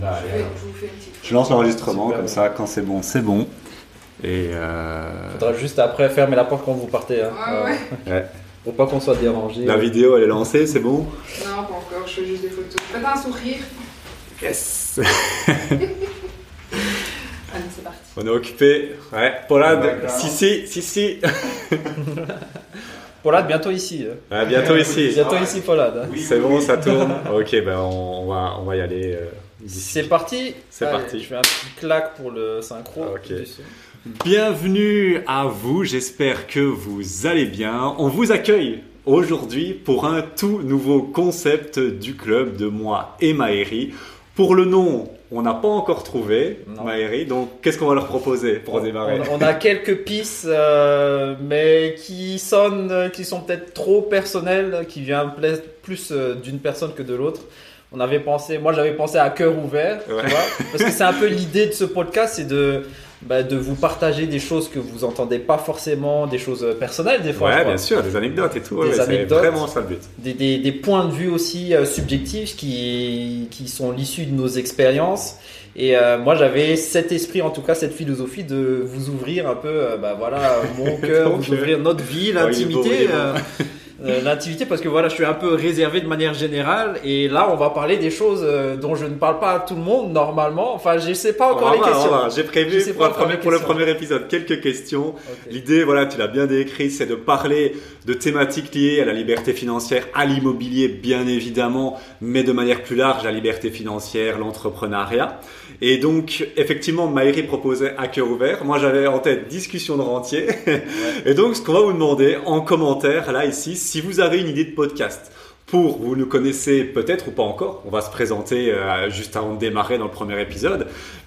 Bah, Je, allez, vais- alors. je vous fais une petite. Je lance l'enregistrement, comme ça, quand c'est bon, c'est bon. Et euh, Faudra juste après fermer la porte quand vous partez. Hein. Ouais, ouais. ouais. Pour pas qu'on soit dérangé. la vidéo, elle est lancée, c'est bon? Non, pas encore, je fais juste des photos. Faites un sourire. Yes Allez, c'est parti. On est occupé. Ouais, Paulade, D'accord. si, si, si, si. Paulade, bientôt ici. À bientôt ici. Bientôt ici, Paulade. hein. C'est bon, ça tourne. Ok, ben on, va, on va y aller. euh. C'est parti. C'est parti. Je fais un petit claque pour le synchro. Ah. Bienvenue à vous, j'espère que vous allez bien. On vous accueille aujourd'hui pour un tout nouveau concept du club de moi et Maëri. Pour le nom, on n'a pas encore trouvé, Non. Maëri, donc qu'est-ce qu'on va leur proposer pour démarrer On, on a quelques pistes, euh, mais qui sonnent, qui sont peut-être trop personnelles, qui viennent plus euh, d'une personne que de l'autre. On avait pensé, moi j'avais pensé à cœur ouvert, tu vois, parce que c'est un peu l'idée de ce podcast, c'est de bah, de vous partager des choses que vous entendez pas forcément, des choses euh, personnelles des fois. Ouais, bien sûr, des anecdotes et tout, Des ouais, anecdotes. vraiment ça le but. des, des- des points de vue aussi euh, subjectifs qui, qui sont l'issue de nos expériences. Et euh, moi, j'avais cet esprit, en tout cas, cette philosophie de vous ouvrir un peu, euh, bah voilà, mon cœur, vous ouvrir notre vie, Oh, l'intimité. euh, L'intimité, parce que voilà, je suis un peu réservé de manière générale, et là, on va parler des choses euh, dont je ne parle pas à tout le monde normalement. Enfin, je sais pas encore les va questions. J'ai prévu pour, la première- pour le premier épisode quelques questions. L'idée, voilà, tu l'as bien décrit, c'est de parler de thématiques liées à la liberté financière, à l'immobilier bien évidemment, mais de manière plus large, la liberté financière, l'entrepreneuriat. Et donc, effectivement, Maïri proposait à cœur ouvert. Moi, j'avais en tête discussion de rentier. Et donc, ce qu'on va vous demander en commentaire, là, ici, si vous avez une idée de podcast. Pour, vous nous connaissez peut-être ou pas encore, on va se présenter euh, juste avant de démarrer dans le premier épisode.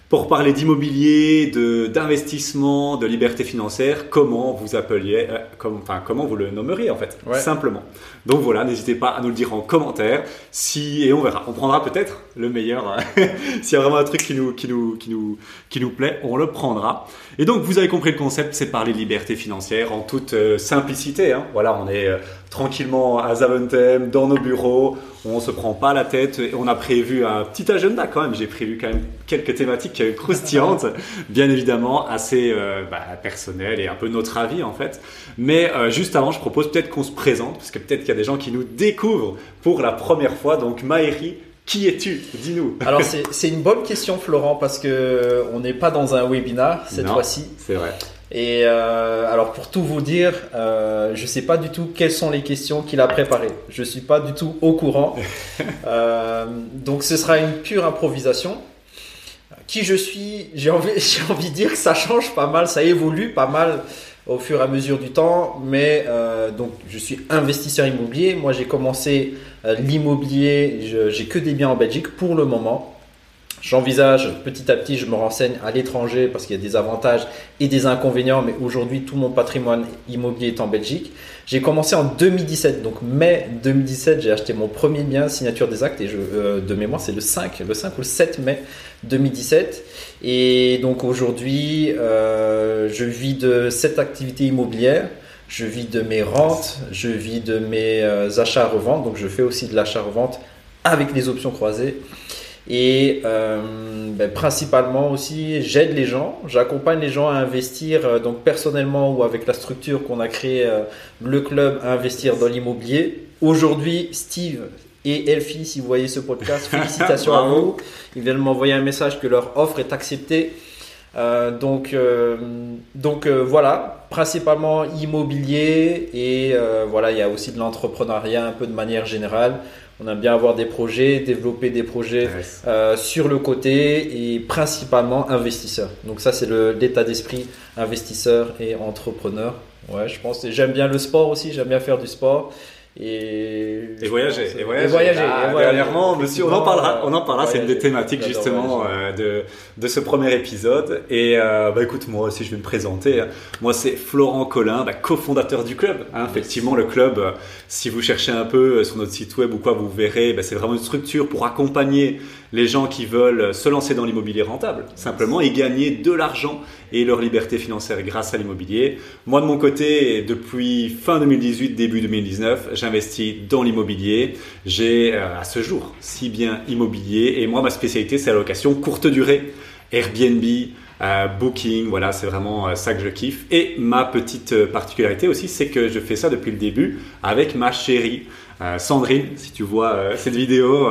Pour parler d'immobilier, de d'investissement, de liberté financière, comment vous appeliez, euh, comme, enfin comment vous le nommeriez en fait, Ouais. simplement. Donc voilà, n'hésitez pas à nous le dire en commentaire. Si et on verra, on prendra peut-être le meilleur. hein. S'il y a vraiment un truc qui nous qui nous qui nous qui nous plaît, on le prendra. Et donc vous avez compris le concept, c'est parler de liberté financière en toute euh, simplicité. hein. Voilà, on est euh, tranquillement à Zaventem, dans nos bureaux, on se prend pas la tête et on a prévu un petit agenda quand même. J'ai prévu quand même quelques thématiques euh, croustillantes, bien évidemment assez euh, bah, personnelles et un peu notre avis en fait. Mais euh, juste avant, je propose peut-être qu'on se présente parce que peut-être qu'il y a des gens qui nous découvrent pour la première fois. Donc Maëri, qui es-tu? Dis-nous. Alors, c'est une bonne question, Florent, parce que on n'est pas dans un webinar cette fois-ci. C'est vrai. Et euh, alors pour tout vous dire, euh, je sais pas du tout quelles sont les questions qu'il a préparées. Je suis pas du tout au courant. Euh, donc ce sera une pure improvisation. Qui je suis, j'ai envie, j'ai envie de dire que ça change pas mal, ça évolue pas mal au fur et à mesure du temps. Mais euh, donc je suis investisseur immobilier. Moi j'ai commencé euh, l'immobilier, j'ai que des biens en Belgique pour le moment. J'envisage petit à petit, je me renseigne à l'étranger parce qu'il y a des avantages et des inconvénients, mais aujourd'hui tout mon patrimoine immobilier est en Belgique. J'ai commencé en 2017, donc mai 2017, j'ai acheté mon premier bien, signature des actes, et euh, de mémoire c'est le 5, le 5 ou le 7 mai 2017. Et donc aujourd'hui, euh, je vis de cette activité immobilière. Je vis de mes rentes, je vis de mes euh, achats-reventes, donc je fais aussi de l'achat-revente avec les options croisées. Et euh, ben, principalement aussi, j'aide les gens, j'accompagne les gens à investir, euh, donc personnellement ou avec la structure qu'on a créée, le club, à investir dans l'immobilier. Aujourd'hui, Steve et Elfie, si vous voyez ce podcast, félicitations à vous. Ils viennent m'envoyer un message que leur offre est acceptée. Euh, donc, euh, donc euh, voilà, principalement immobilier et voilà, il y a aussi de l'entrepreneuriat un peu de manière générale. On aime bien avoir des projets, développer des projets Yes. sur le côté et principalement investisseur. Donc ça c'est l'état d'esprit investisseur et entrepreneur. Ouais, je pense. J'aime bien le sport aussi. J'aime bien faire du sport et Et voyager, pense- et voyager. et voyager, Ah, et voyager. Dernièrement, monsieur, on en parlera. On en parlera. C'est une des thématiques justement euh, de de ce premier épisode. Et euh, bah écoute, moi aussi, je vais me présenter. Moi, c'est Florent Collin, bah, cofondateur du club. hein. effectivement, le club. euh, Si vous cherchez un peu euh, sur notre site web ou quoi, vous verrez. bah, c'est vraiment une structure pour accompagner les gens qui veulent se lancer dans l'immobilier rentable, simplement, et gagner de l'argent et leur liberté financière grâce à l'immobilier. Moi, de mon côté, depuis fin 2018, début 2019, j'investis dans l'immobilier. J'ai euh, à ce jour six biens immobiliers et moi, ma spécialité, c'est la location courte durée, Airbnb, euh, booking, voilà, c'est vraiment euh, ça que je kiffe. Et ma petite particularité aussi, c'est que je fais ça depuis le début avec ma chérie. Euh, Sandrine, si tu vois euh, cette vidéo,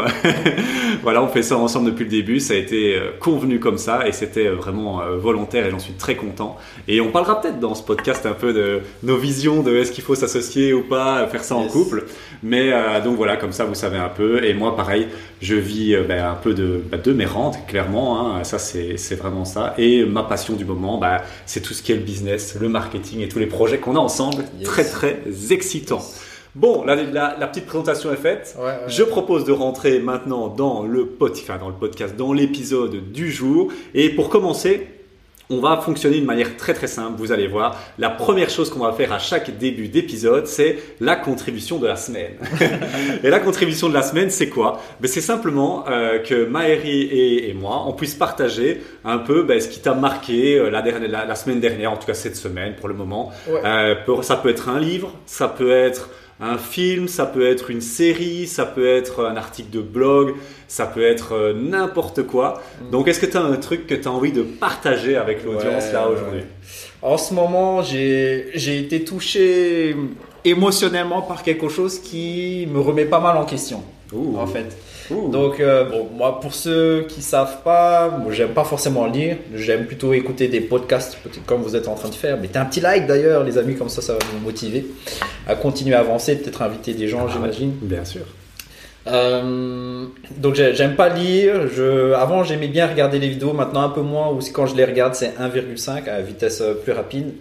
voilà, on fait ça ensemble depuis le début. Ça a été euh, convenu comme ça et c'était vraiment volontaire et j'en suis très content. Et on parlera peut-être dans ce podcast un peu de nos visions de est-ce qu'il faut s'associer ou pas, faire ça en couple. Mais donc voilà, comme ça vous savez un peu. Et moi, pareil, je vis ben, un peu de, bah, de mes rentes, clairement. hein. Ça, c'est vraiment ça. Et ma passion du moment, bah, c'est tout ce qui est le business, le marketing et tous les projets qu'on a ensemble. Yes. Très, très excitants. Bon, la, la- la petite présentation est faite. Ouais, ouais. Je propose de rentrer maintenant dans le, pod, enfin, dans le podcast, dans l'épisode du jour. Et pour commencer, on va fonctionner d'une manière très très simple. Vous allez voir, la première chose qu'on va faire à chaque début d'épisode, c'est la contribution de la semaine. et la contribution de la semaine, c'est quoi? Ben, C'est simplement euh, que Maëri et, et moi, on puisse partager un peu ben, ce qui t'a marqué euh, la, dernière, la, la semaine dernière, en tout cas cette semaine pour le moment. Ouais. Euh, pour- ça peut être un livre, ça peut être un film, ça peut être une série, ça peut être un article de blog, ça peut être euh, n'importe quoi. Donc est-ce que tu as un truc que tu as envie de partager avec l'audience Ouais, là aujourd'hui En ce moment, j'ai j'ai été touché émotionnellement par quelque chose qui me remet pas mal en question, Ouh. en fait. Ouh. Donc, euh, bon, moi, pour ceux qui savent pas, moi, j'aime pas forcément lire. J'aime plutôt écouter des podcasts, peut-être comme vous êtes en train de faire. Mettez un petit like d'ailleurs, les amis, comme ça, ça va vous motiver à continuer à avancer, peut-être inviter des gens, Ah j'imagine. Bien sûr. Euh, donc j'ai- j'aime pas lire. Je, avant j'aimais bien regarder les vidéos, maintenant un peu moins. Ou quand je les regarde c'est 1,5 à vitesse euh, plus rapide.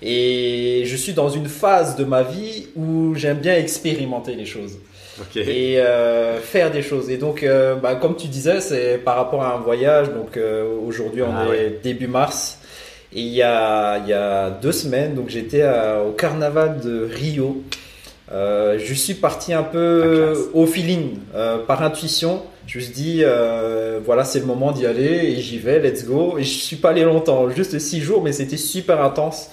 Et je suis dans une phase de ma vie où j'aime bien expérimenter les choses Et euh, faire des choses. Et donc, euh, bah, comme tu disais, c'est par rapport à un voyage. Donc euh, aujourd'hui, on Ah est ouais. début mars. Et il y a, il y a deux semaines, donc j'étais au carnaval de Rio. Je suis parti un peu au feeling, par intuition. Je me suis dit, voilà, c'est le moment d'y aller et j'y vais, let's go. Et je suis pas allé longtemps, juste six jours, mais c'était super intense.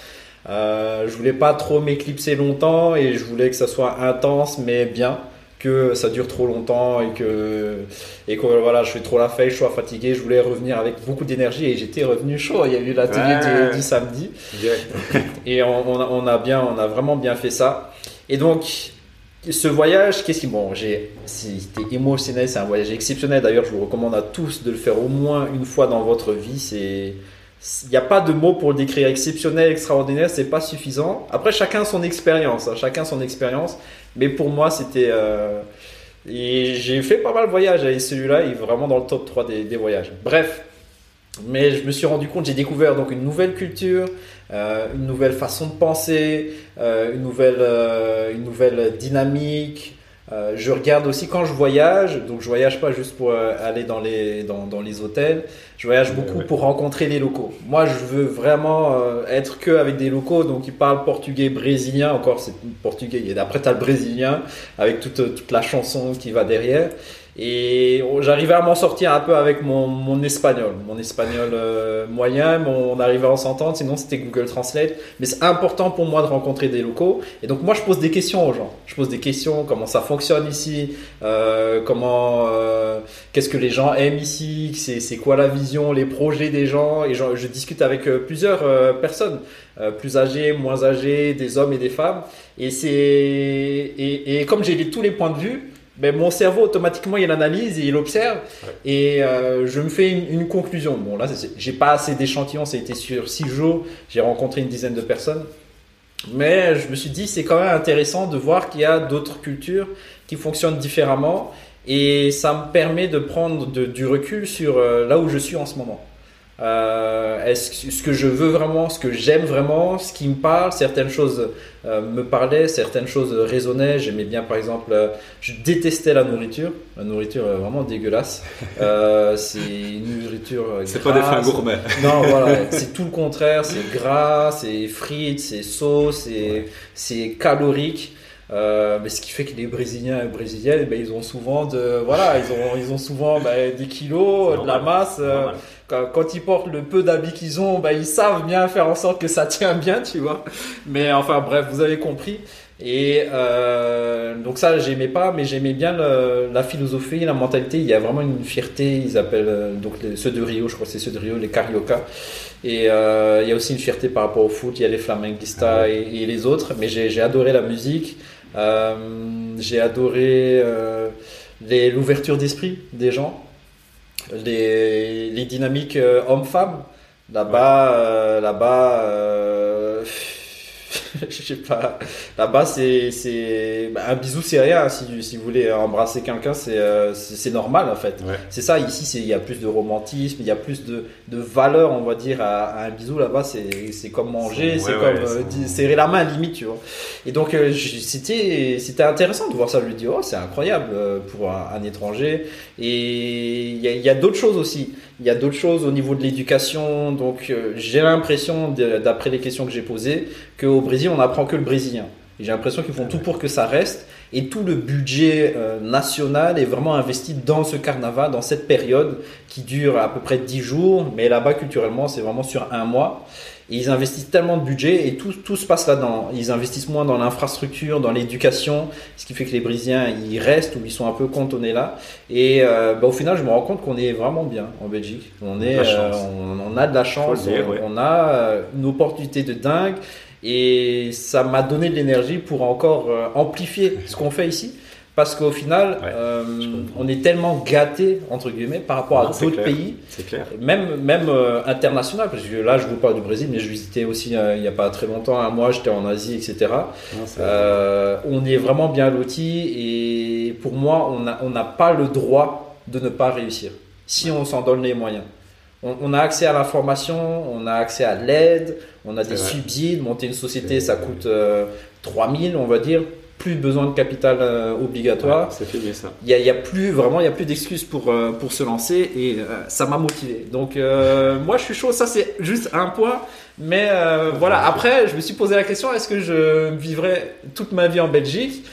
Je voulais pas trop m'éclipser longtemps et je voulais que ça soit intense mais bien que ça dure trop longtemps et que et que voilà je fais trop la fête je sois fatigué je voulais revenir avec beaucoup d'énergie et j'étais revenu chaud. Il y a eu l'atelier Ouais. du, du samedi. Et on, on a, on a bien on a vraiment bien fait ça. Et donc ce voyage qu'est-ce qui bon j'ai c'était émotionnel c'est un voyage exceptionnel. D'ailleurs je vous recommande à tous de le faire au moins une fois dans votre vie. C'est il n'y a pas de mots pour le décrire exceptionnel, extraordinaire, c'est pas suffisant. Après, chacun son expérience, hein, chacun son expérience. Mais pour moi, c'était. euh, Et j'ai fait pas mal de voyages et celui-là est vraiment dans le top 3 des, voyages. Bref, mais je me suis rendu compte, j'ai découvert donc une nouvelle culture, euh, une nouvelle façon de penser, euh, une, nouvelle, une nouvelle dynamique. Euh, je regarde aussi quand je voyage, donc je voyage pas juste pour euh, aller dans les, dans, dans les hôtels, je voyage beaucoup ouais. pour rencontrer les locaux. Moi, je veux vraiment euh, être que avec des locaux, donc ils parlent portugais, brésilien, encore c'est portugais, et après tu as le brésilien avec toute, toute la chanson qui va derrière. Et j'arrivais à m'en sortir un peu avec mon, mon espagnol, mon espagnol euh, moyen, on arrivait à s'entendre, sinon c'était Google Translate. Mais c'est important pour moi de rencontrer des locaux. Et donc moi je pose des questions aux gens. Je pose des questions, comment ça fonctionne ici, euh, comment, euh, qu'est-ce que les gens aiment ici, c'est quoi la vision, les projets des gens? Et je, je discute avec euh, plusieurs euh, personnes, euh, plus âgées, moins âgées, des hommes et des femmes. Et et, et comme j'ai tous les points de vue, ben, mon cerveau automatiquement il analyse et il observe Ouais. et euh, je me fais une, une conclusion. Bon là j'ai pas assez d'échantillons, ça a été sur six jours, j'ai rencontré une dizaine de personnes, mais je me suis dit c'est quand même intéressant de voir qu'il y a d'autres cultures qui fonctionnent différemment et ça me permet de prendre de- du recul sur euh, là où je suis en ce moment. Euh, Est-ce que ce que je veux vraiment, ce que j'aime vraiment, ce qui me parle, certaines choses euh, me parlaient, certaines choses résonnaient. J'aimais bien, par exemple, euh, je détestais la nourriture. La nourriture est vraiment dégueulasse. C'est une nourriture. C'est pas des fins gourmets. Non, voilà, c'est tout le contraire. C'est gras, c'est frites, c'est sauce, c'est c'est calorique. Euh, mais ce qui fait que les Brésiliens et Brésiliennes, ben, ils ont souvent de, voilà, ils ont, ils ont souvent ben, des kilos, de la masse. Euh. Quand, ils portent le peu d'habits qu'ils ont, ben, ils savent bien faire en sorte que ça tient bien, tu vois. Mais enfin, bref, vous avez compris. Et euh, donc ça, j'aimais pas, mais j'aimais bien le- la philosophie, la mentalité. Il y a vraiment une fierté. Ils appellent euh, donc les- ceux de Rio, je crois que c'est ceux de Rio, les Carioca. Et euh, il y a aussi une fierté par rapport au foot. Il y a les Flamenguistas Ah et, et les autres. Mais j'ai adoré la musique. Euh, j'ai adoré l'ouverture d'esprit des gens, les, les dynamiques euh, hommes-femmes. Là-bas, euh, là-bas, euh, je sais pas. Là-bas, c'est, c'est bah, un bisou, c'est rien. Si, si vous voulez embrasser quelqu'un, c'est, euh, c'est, normal en fait. Ouais. C'est ça. Ici, c'est, il y a plus de romantisme, il y a plus de, de valeur, on va dire, à, à un bisou. Là-bas, c'est, c'est comme manger, c'est ouais, comme euh, serrer la main, limite, tu vois. Et donc, euh, c'était, c'était intéressant de voir ça. Je me dis, oh, c'est incroyable pour un, un étranger. Et il y a, il y a d'autres choses aussi. Il y a d'autres choses au niveau de l'éducation. Donc, euh, j'ai l'impression, d'après les questions que j'ai posées, qu'au Brésil, on n'apprend que le brésilien. Et J'ai l'impression qu'ils font tout pour que ça reste. Et tout le budget euh, national est vraiment investi dans ce carnaval, dans cette période qui dure à peu près 10 jours. Mais là-bas, culturellement, c'est vraiment sur un mois. Et ils investissent tellement de budget et tout, tout se passe là-dedans. Ils investissent moins dans l'infrastructure, dans l'éducation, ce qui fait que les Brésiliens, ils restent ou ils sont un peu cantonnés là. Et euh, bah, au final, je me rends compte qu'on est vraiment bien en Belgique. On, est, euh, on, on a de la chance, Faut le dire, on, ouais. on a euh, une opportunité de dingue. Et ça m'a donné de l'énergie pour encore euh, amplifier ce qu'on fait ici. Parce qu'au final, Ouais, euh, on est tellement gâté entre guillemets par rapport Non, à d'autres pays. clair. même même euh, international parce que là je vous parle du Brésil mais je visitais aussi euh, il n'y a pas très longtemps un mois j'étais en Asie etc Non, on est vraiment bien loti et pour moi on n'a on n'a pas le droit de ne pas réussir si on s'en donne les moyens. On, on a accès à l'information on a accès à l'aide on a des vrai. subsides. Monter une société ça coûte euh, 3000 on va dire plus besoin de capital euh, obligatoire. Ouais, c'est fini ça. il y a, plus vraiment il y a plus d'excuses pour euh, pour se lancer et euh, ça m'a motivé. Donc moi je suis chaud. Ça c'est juste un point. Mais voilà. Après je me suis posé la question est-ce que je vivrai toute ma vie en Belgique?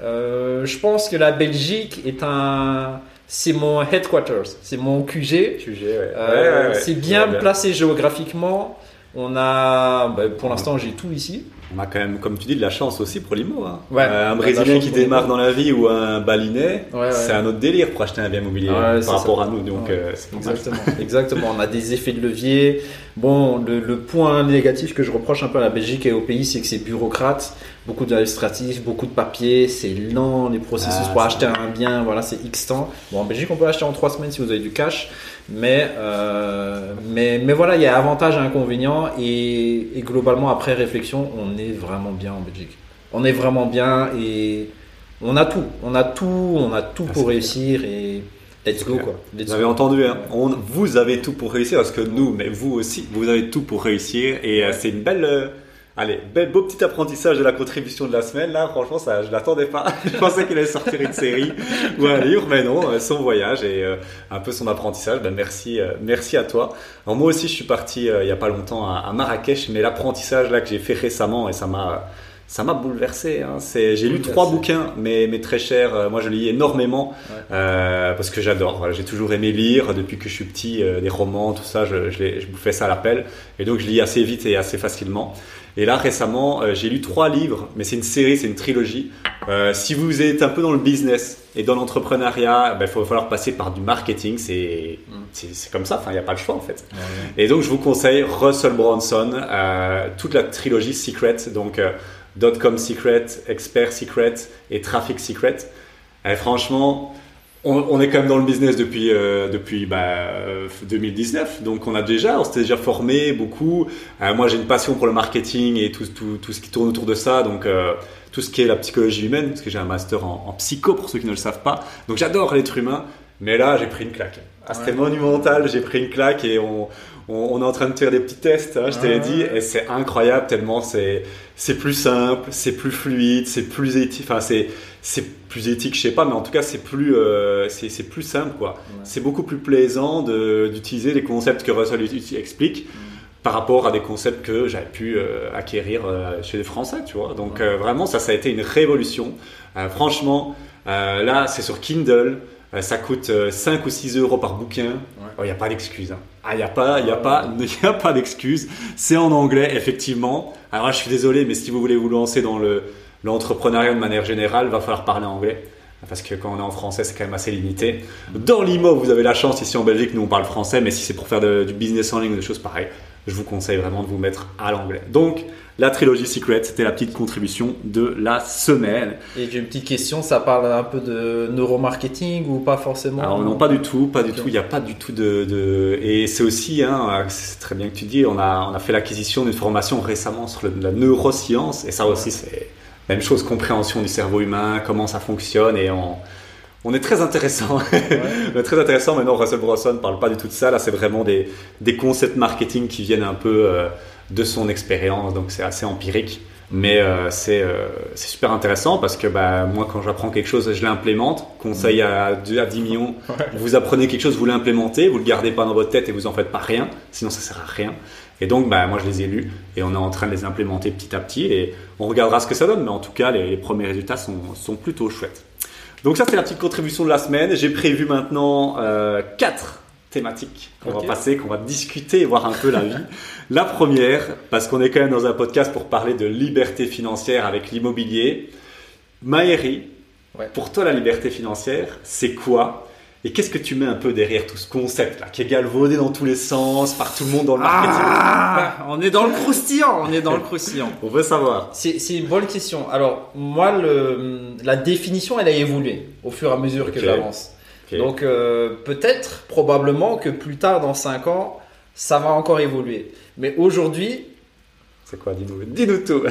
Je pense que la Belgique est un c'est mon headquarters c'est mon QG QG, ouais. Ouais, ouais, ouais. c'est bien. placé géographiquement. On a bah, pour l'instant j'ai tout ici On a quand même, comme tu dis, de la chance aussi pour l'IMO. Hein. Ouais, Euh, un Brésilien qui démarre dans la vie ou un Balinais, Ouais, ouais. c'est un autre délire pour acheter un bien immobilier hein, par rapport ça. à nous. Donc, euh. Exactement, exactement. On a des effets de levier. Bon, le, le point négatif que je reproche un peu à la Belgique et au pays, c'est que c'est bureaucrate, beaucoup d'administratifs, beaucoup de papiers, c'est lent, les processus Ah, pour acheter un bien, voilà, c'est X temps. Bon, en Belgique, on peut acheter en trois semaines si vous avez du cash, mais, euh, mais, mais voilà, il y a avantages et inconvénients, et, et globalement, après réflexion, on est vraiment bien en Belgique. On est vraiment bien et on a tout, on a tout, on a tout Ah, pour réussir et let's go quoi. Let's Vous avez go. entendu, hein, on- vous avez tout pour réussir parce que nous, mais vous aussi, vous avez tout pour réussir et euh, c'est une belle, euh, allez, bel, beau petit apprentissage de la contribution de la semaine. Là, franchement, ça, je l'attendais pas. je pensais qu'il allait sortir une série ou un livre, mais non, euh, son voyage et euh, un peu son apprentissage. Ben, merci, euh, merci à toi. Alors moi aussi, je suis parti euh, il y a pas longtemps à, à Marrakech, mais l'apprentissage là que j'ai fait récemment et ça m'a ça m'a bouleversé. Hein. C'est, j'ai lu trois bouquins, mais, mais très chers. Moi, je lis énormément euh, parce que j'adore. Voilà, j'ai toujours aimé lire depuis que je suis petit, euh, des romans, tout ça. Je, je, je bouffais ça à l'appel, et donc je lis assez vite et assez facilement. Et là, récemment, euh, j'ai lu trois livres, mais c'est une série, c'est une trilogie. Euh, si vous êtes un peu dans le business et dans l'entrepreneuriat, il va falloir passer par du marketing. C'est, Mm. comme ça. Enfin, il n'y a pas le choix en fait. Et donc, je vous conseille Russell Bronson, euh, toute la trilogie Secret, donc Dotcom Secret, Expert Secret et Traffic Secret. Et franchement, on, on est quand même dans le business depuis, euh, depuis bah, euh, 2019, donc on a déjà, on s'était déjà formé beaucoup. Euh, moi, j'ai une passion pour le marketing et tout, tout, tout ce qui tourne autour de ça, donc euh, tout ce qui est la psychologie humaine, parce que j'ai un master en, en psycho pour ceux qui ne le savent pas. Donc j'adore l'être humain, mais là, j'ai pris une claque. Ah, C'était Ouais. monumental, j'ai pris une claque et on, on, on est en train de faire des petits tests, hein, je Ouais. dit, et c'est incroyable tellement c'est c'est plus simple, c'est plus fluide, c'est plus éthique, enfin c'est c'est plus éthique, je sais pas, mais en tout cas c'est plus euh, c'est c'est plus simple quoi. C'est beaucoup plus plaisant de- d'utiliser les concepts que Russell explique. par rapport à des concepts que j'avais pu euh, acquérir euh, chez les Français, tu vois. Donc euh, vraiment, ça, ça a été une révolution. Franchement, là, c'est sur Kindle. Ça coûte euh, 5 ou 6 euros par bouquin. Il n'y a pas d'excuse. hein. Ah, il n'y a pas, il a pas, a pas d'excuse. C'est en anglais, effectivement. Alors là, je suis désolé, mais si vous voulez vous lancer dans le l'entrepreneuriat de manière générale, va falloir parler anglais. Parce que quand on est en français, c'est quand même assez limité. Dans l'IMO, vous avez la chance, ici en Belgique, nous on parle français, mais si c'est pour faire du business en ligne ou des choses pareilles, je vous conseille vraiment de vous mettre à l'anglais. Donc, la trilogie Secret, c'était la petite contribution de la semaine. Et j'ai une petite question, ça parle un peu de neuromarketing ou pas forcément Alors non, pas du tout, pas du tout. Il n'y a pas du tout de, de- et c'est aussi, hein, c'est très bien que tu dis, on a on a fait l'acquisition d'une formation récemment sur le- la neuroscience et ça aussi c'est même chose, compréhension du cerveau humain, comment ça fonctionne et on on est très intéressant. on est très intéressant. Maintenant, Russell Brunson ne parle pas du tout de ça. Là, c'est vraiment des, des concepts marketing qui viennent un peu euh, de son expérience. Donc, c'est assez empirique. Mais euh, c'est euh, c'est super intéressant parce que bah, moi, quand j'apprends quelque chose, je l'implémente. Conseil à, deux- à 10 millions. Vous apprenez quelque chose, vous l'implémentez, vous le gardez pas dans votre tête et vous en faites pas rien. Sinon, ça sert à rien. Et donc, bah, moi, je les ai lus et on est en train de les implémenter petit à petit et on regardera ce que ça donne. Mais en tout cas, les, les premiers résultats sont, sont plutôt chouettes. Donc ça, c'est la petite contribution de la semaine. J'ai prévu maintenant euh, quatre thématiques qu'on va passer, qu'on va discuter voir un peu la vie. La première, parce qu'on est quand même dans un podcast pour parler de liberté financière avec l'immobilier. Maëri, Ouais. pour toi, la liberté financière, c'est quoi? Et qu'est-ce que tu mets un peu derrière tout ce concept-là, qui est galvaudé dans tous les sens, par tout le monde dans le marketing? Ah, on est dans le croustillant, on est dans le croustillant. On veut savoir. C'est une bonne question. Alors, moi, le, la définition, elle a évolué au fur et à mesure que j'avance. Donc, euh, peut-être, probablement que plus tard, dans 5 ans, ça va encore évoluer. Mais aujourd'hui, C'est quoi Dis-nous dis-nous tout.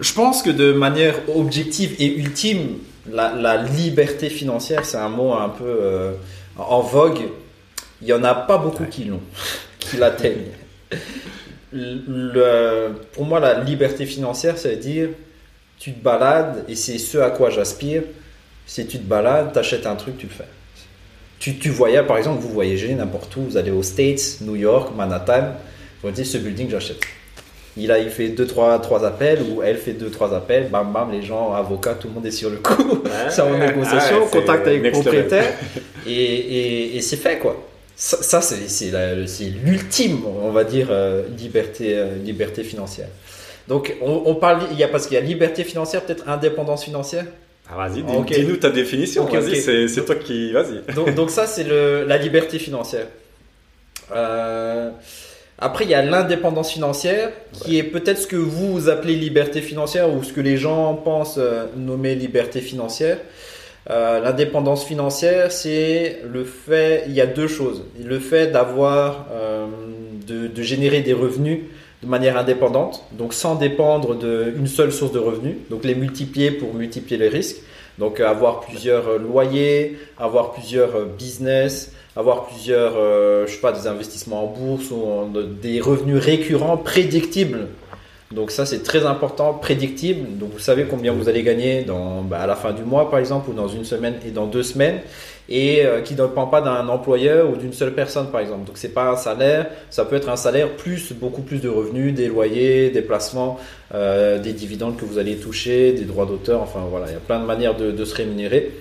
je pense que de manière objective et ultime, la, la liberté financière, c'est un mot un peu euh, en vogue. Il n'y en a pas beaucoup qui l'ont, qui l'atteignent. Le- pour moi, la liberté financière, veut dire tu te balades, et c'est ce à quoi j'aspire. Si tu te balades, tu achètes un truc, tu le fais. Tu, tu voyages, par exemple, vous voyagez n'importe où, vous allez aux States, New York, Manhattan, vous dites ce building, j'achète. Il a il fait 2 trois, trois appels ou elle fait 2 trois appels, bam bam, les gens, avocats, tout le monde est sur le coup. c'est en négociation, c'est contact avec le propriétaire et, et, et c'est fait quoi. Ça, ça, c'est c'est la- c'est l'ultime, on va dire, euh, liberté, euh, liberté financière. Donc on, on parle, il y a parce qu'il y a liberté financière, peut-être indépendance financière? Ah, vas-y, dis-nous ta définition. Vas-y, ok. c'est toi qui. Vas-y. Donc, donc ça, c'est la liberté financière. Euh, après, il y a l'indépendance financière, qui est peut-être ce que vous appelez liberté financière ou ce que les gens pensent euh, nommer liberté financière. Euh, L'indépendance financière, c'est le fait, il y a deux choses. Le fait d'avoir, de, de générer des revenus de manière indépendante, donc sans dépendre d'une seule source de revenus, donc les multiplier pour multiplier les risques. Donc avoir plusieurs euh, loyers, avoir plusieurs euh, business, avoir plusieurs, euh, je sais pas, des investissements en bourse ou des revenus récurrents prédictibles. Donc ça c'est très important, prédictible. Donc vous savez combien vous allez gagner dans, bah, à la fin du mois par exemple ou dans une semaine et dans deux semaines et euh, qui ne dépend pas d'un employeur ou d'une seule personne par exemple. Donc c'est pas un salaire, ça peut être un salaire plus beaucoup plus de revenus, des loyers, des placements, euh, des dividendes que vous allez toucher, des droits d'auteur. Enfin voilà, il y a plein de manières de, de se rémunérer.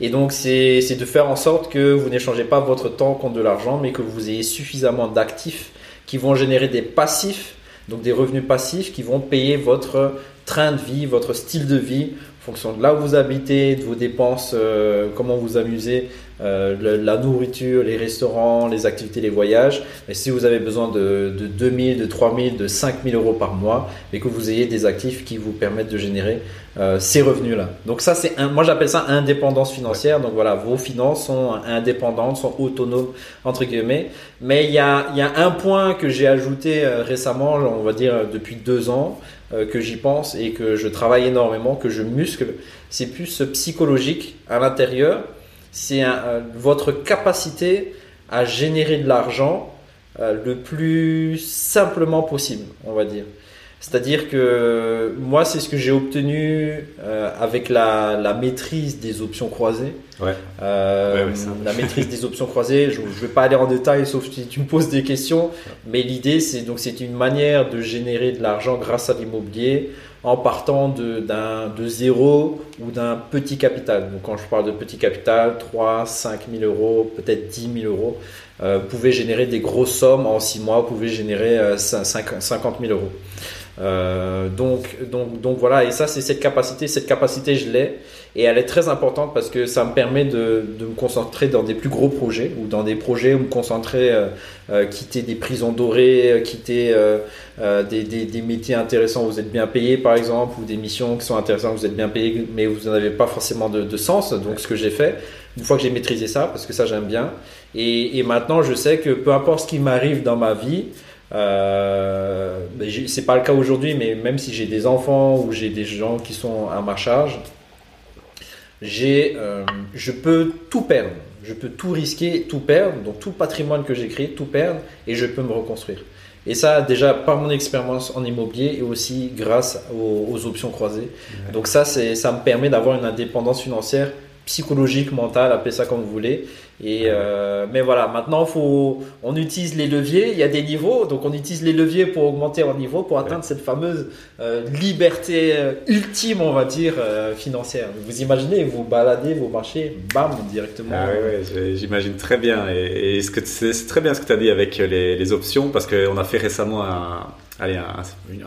Et donc c'est c'est de faire en sorte que vous n'échangez pas votre temps contre de l'argent, mais que vous ayez suffisamment d'actifs qui vont générer des passifs, donc des revenus passifs qui vont payer votre train de vie, votre style de vie, en fonction de là où vous habitez, de vos dépenses, euh, comment vous amusez, euh, le- la nourriture, les restaurants, les activités, les voyages. Et si vous avez besoin de, de 2000, de 3000, de 5000 euros par mois, et que vous ayez des actifs qui vous permettent de générer euh, ces revenus-là. Donc ça, c'est un, moi j'appelle ça indépendance financière. Donc voilà, vos finances sont indépendantes, sont autonomes entre guillemets. Mais il y a, il y a un point que j'ai ajouté euh, récemment, on va dire depuis deux ans, euh, que j'y pense et que je travaille énormément, que je muscle. C'est plus psychologique à l'intérieur. C'est euh, votre capacité à générer de l'argent euh, le plus simplement possible, on va dire. C'est-à-dire que moi, c'est ce que j'ai obtenu euh, avec la, la maîtrise des options croisées. Ouais. Euh, Ouais, ouais, ça. la maîtrise des options croisées, je ne vais pas aller en détail sauf si tu me poses des questions, mais l'idée c'est donc c'est une manière de générer de l'argent grâce à l'immobilier en partant de, zéro ou d'un petit capital. Donc quand je parle de petit capital, 3, 5 000 euros, peut-être 10 000 euros, euh, vous pouvez générer des grosses sommes en 6 mois, vous pouvez générer euh, 5 50 000 euros. Euh, donc, donc, donc voilà, et ça c'est cette capacité, cette capacité je l'ai et elle est très importante parce que ça me permet de, de me concentrer dans des plus gros projets ou dans des projets où me concentrer, euh, euh, quitter des prisons dorées, euh, quitter euh, des, des, des métiers intéressants où vous êtes bien payé par exemple ou des missions qui sont intéressantes où vous êtes bien payé mais vous n'en avez pas forcément de, de sens. Donc ce que j'ai fait, une fois que j'ai maîtrisé ça, parce que ça j'aime bien, et, et maintenant je sais que peu importe ce qui m'arrive dans ma vie, euh, ben, c'est pas le cas aujourd'hui, mais même si j'ai des enfants ou j'ai des gens qui sont à ma charge, j'ai, euh, je peux tout perdre. Je peux tout risquer, tout perdre. Donc tout le patrimoine que j'ai créé, tout perdre, et je peux me reconstruire. Et ça, déjà par mon expérience en immobilier et aussi grâce aux, aux options croisées. Donc ça, ça me permet d'avoir une indépendance financière psychologique, mentale, appelez ça comme vous voulez. Et euh, mais voilà, maintenant faut, on utilise les leviers. Il y a des niveaux, donc on utilise les leviers pour augmenter en niveau, pour atteindre cette fameuse euh, liberté euh, ultime, on va dire euh, financière. Vous imaginez, vous baladez, vous marchez, bam, directement. Ah ouais, j'ai- j'imagine très bien. Et, et ce que c'est c'est très bien ce que tu as dit avec les, les options, parce qu'on a fait récemment un, allez, un,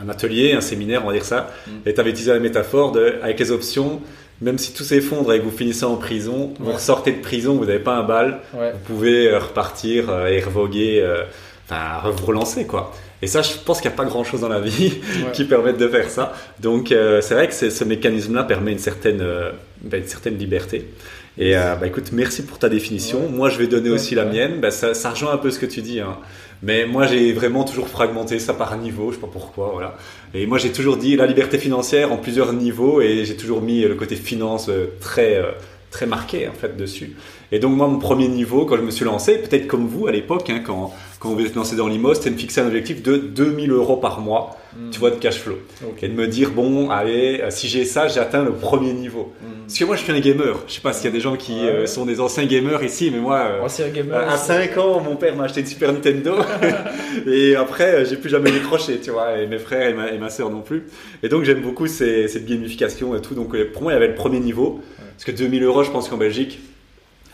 un atelier, un séminaire, on va dire ça, Mm. et tu avais utilisé la métaphore de, avec les options, même si tout s'effondre et que vous finissez en prison, vous ressortez de prison, vous n'avez pas un bal, Ouais. vous pouvez euh, repartir euh, et revoguer, euh, enfin, vous relancer, quoi. Et ça, je pense qu'il n'y a pas grand chose dans la vie Ouais. qui permettent de faire ça. Donc, euh, c'est vrai que ce mécanisme-là permet une certaine, euh, ben, une certaine liberté. Et bah, écoute, merci pour ta définition. Moi, je vais donner aussi la mienne. Bah, ça, ça rejoint un peu ce que tu dis. Hein. Mais moi, j'ai vraiment toujours fragmenté ça par niveau. Je sais pas pourquoi. Voilà. Et moi, j'ai toujours dit la liberté financière en plusieurs niveaux. Et j'ai toujours mis le côté finance euh, très, euh, très marqué en fait dessus. Et donc, moi, mon premier niveau, quand je me suis lancé, peut-être comme vous à l'époque, hein, quand, quand vous êtes lancé dans l'IMO, c'était de me fixer un objectif de 2000 euros par mois, Mm. tu vois, de cash flow. Et de me dire, bon, allez, euh, si j'ai ça, j'ai atteint le premier niveau. Mm. Parce que moi, je suis un gamer. Je sais pas s'il y a des gens qui Ouais. euh, sont des anciens gamers ici, mais moi, euh, gamer. à 5 ans, mon père m'a acheté une Super Nintendo. et après, j'ai plus jamais décroché, tu vois. Et mes frères et ma, et ma soeur non plus. Et donc, j'aime beaucoup ces- cette gamification et tout. Donc, pour moi, il y avait le premier niveau. Parce que 2000 euros, je pense qu'en Belgique,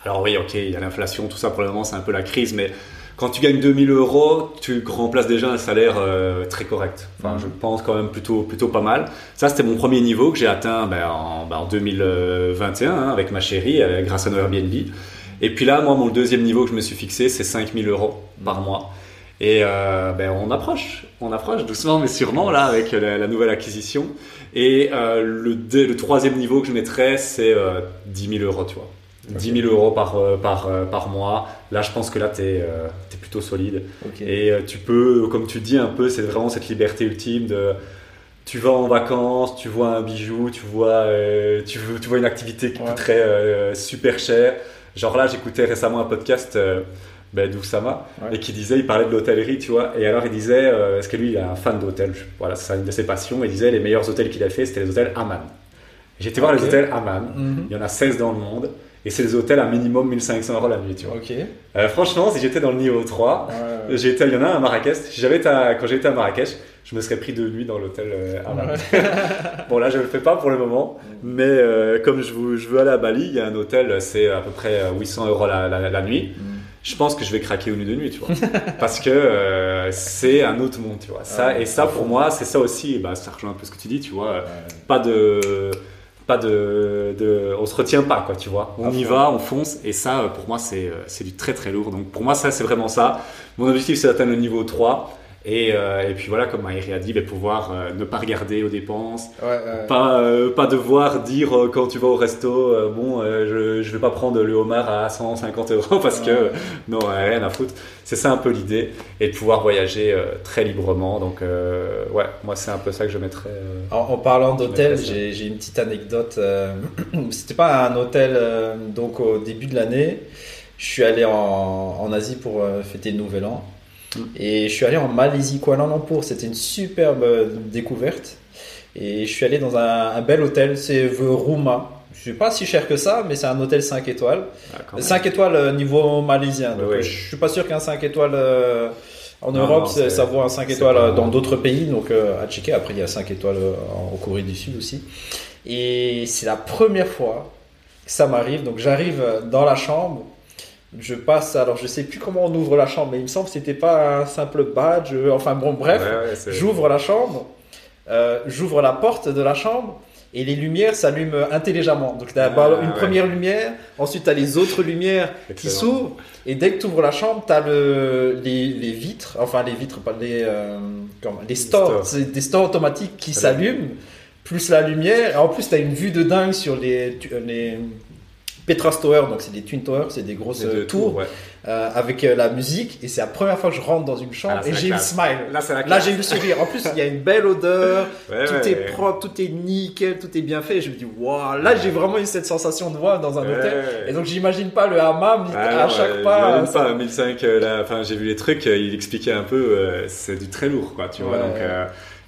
alors oui, ok, il y a l'inflation, tout ça pour le moment, c'est un peu la crise, mais quand tu gagnes 2000 euros, tu remplaces déjà un salaire euh, très correct. Enfin, Mhm. je pense quand même plutôt, plutôt pas mal. Ça, c'était mon premier niveau que j'ai atteint ben, en, ben, en 2021 hein, avec ma chérie, euh, grâce à nos Airbnb. Et puis là, moi, mon deuxième niveau que je me suis fixé, c'est 5000 euros par mois. Et euh, ben, on approche, on approche doucement mais sûrement là avec la, la nouvelle acquisition. Et le, troisième niveau que je mettrais, c'est euh, 10 000 euros, tu vois. 10 000 euros par, euh, par, euh, par mois. Là, je pense que là, tu es, plutôt solide. Et euh, tu peux, comme tu dis un peu, c'est vraiment cette liberté ultime de. Tu vas en vacances, tu vois un bijou, tu vois, euh, tu, vois une activité qui Ouais. coûterait euh, super cher. Genre là, j'écoutais récemment un podcast euh, ben, d'Oussama Ouais. et qui disait, il parlait de l'hôtellerie, tu vois. Et alors il disait, euh, est-ce que lui, il est un fan d'hôtels Voilà, c'est une de ses passions. Il disait, les meilleurs hôtels qu'il a fait, c'était les hôtels Haman. J'ai été voir les hôtels Haman. Mhm. Il y en a 16 dans le monde. Et c'est des hôtels à minimum 1500 euros la nuit, tu vois. Euh, franchement, si j'étais dans le niveau 3, Ouais. j'ai été, il y en a un à Marrakech. Si j'avais été à- quand j'étais à Marrakech, je me serais pris deux nuits dans l'hôtel euh, Haman. bon, là, je le fais pas pour le moment, mais euh, comme je, vous- je veux aller à Bali, il y a un hôtel, c'est à peu près euh, 800 euros la, la- la nuit. Mm. Je pense que je vais craquer une nuit de nuit, tu vois, parce que c'est un autre monde, tu vois. Ça et ça à pour moi, c'est ça aussi. Bah, ça rejoint un peu ce que tu dis, tu vois. Pas de pas de, de- on se retient pas quoi tu vois. On À y va on fonce et ça euh, pour moi c'est euh, c'est du très très lourd. Donc pour moi ça c'est vraiment ça. Mon objectif c'est d'atteindre le niveau 3 et, euh, et puis voilà comme Maïri a dit ben, pouvoir euh, ne pas regarder aux dépenses Ouais, ouais. pas, euh, pas devoir dire quand tu vas au resto bon je, je vais pas prendre le homard à 150 euros parce que Ouais. non rien à foutre c'est ça un peu l'idée et de pouvoir voyager très librement donc ouais moi c'est un peu ça que je mettrais En, en parlant d'hôtel, j'ai j'ai une petite anecdote. C'était pas un hôtel, donc au début de l'année, je suis allé en, en Asie pour fêter le Nouvel An. Et je suis allé en Malaisie, Kuala Lumpur. C'était une superbe euh, découverte. Et je suis allé dans un, un bel hôtel, c'est The Ruma. C'est pas si cher que ça, mais c'est un hôtel 5 étoiles. Ah, quand même. 5 étoiles euh, niveau malaisien. Donc euh, je suis pas sûr qu'un 5 étoiles euh, en Non, Europe, non, ça vaut un 5 c'est étoiles pas- dans d'autres pays. Donc euh, à checker. Après, il y a 5 étoiles euh, en Corée du Sud aussi. Et c'est la première fois que ça m'arrive. Donc j'arrive dans la chambre. Je passe, alors je sais plus comment on ouvre la chambre, mais il me semble que c'était pas un simple badge. euh, Enfin bon, bref. Ouais, ouais, c'est- J'ouvre la chambre, euh, j'ouvre la porte de la chambre et les lumières s'allument intelligemment. Donc tu as Ah, une ouais. première lumière, ensuite tu as les autres lumières qui s'ouvrent et dès que tu ouvres la chambre, tu as le, les, les vitres, enfin les vitres, pas les, euh, comment, les stores, des stores automatiques qui s'allument, plus la lumière. Et en plus, tu as une vue de dingue sur les Petra Tower, donc c'est des Twin Towers, c'est des grosses euh, tours, ouais. euh, avec euh, la musique. Et c'est la première fois que je rentre dans une chambre Ah, et j'ai eu le smile. Là, j'ai eu le sourire. En plus, il y a une belle odeur. Ouais, tout ouais. est propre, tout est nickel, tout est bien fait. Et je me dis, waouh, là, j'ai vraiment eu cette sensation de voir dans un hôtel. Et donc, j'imagine pas le hammam Ah à chaque pas. ça- pas 1005 euh, là, enfin j'ai vu les trucs il expliquait un peu euh, c'est du très lourd quoi tu vois donc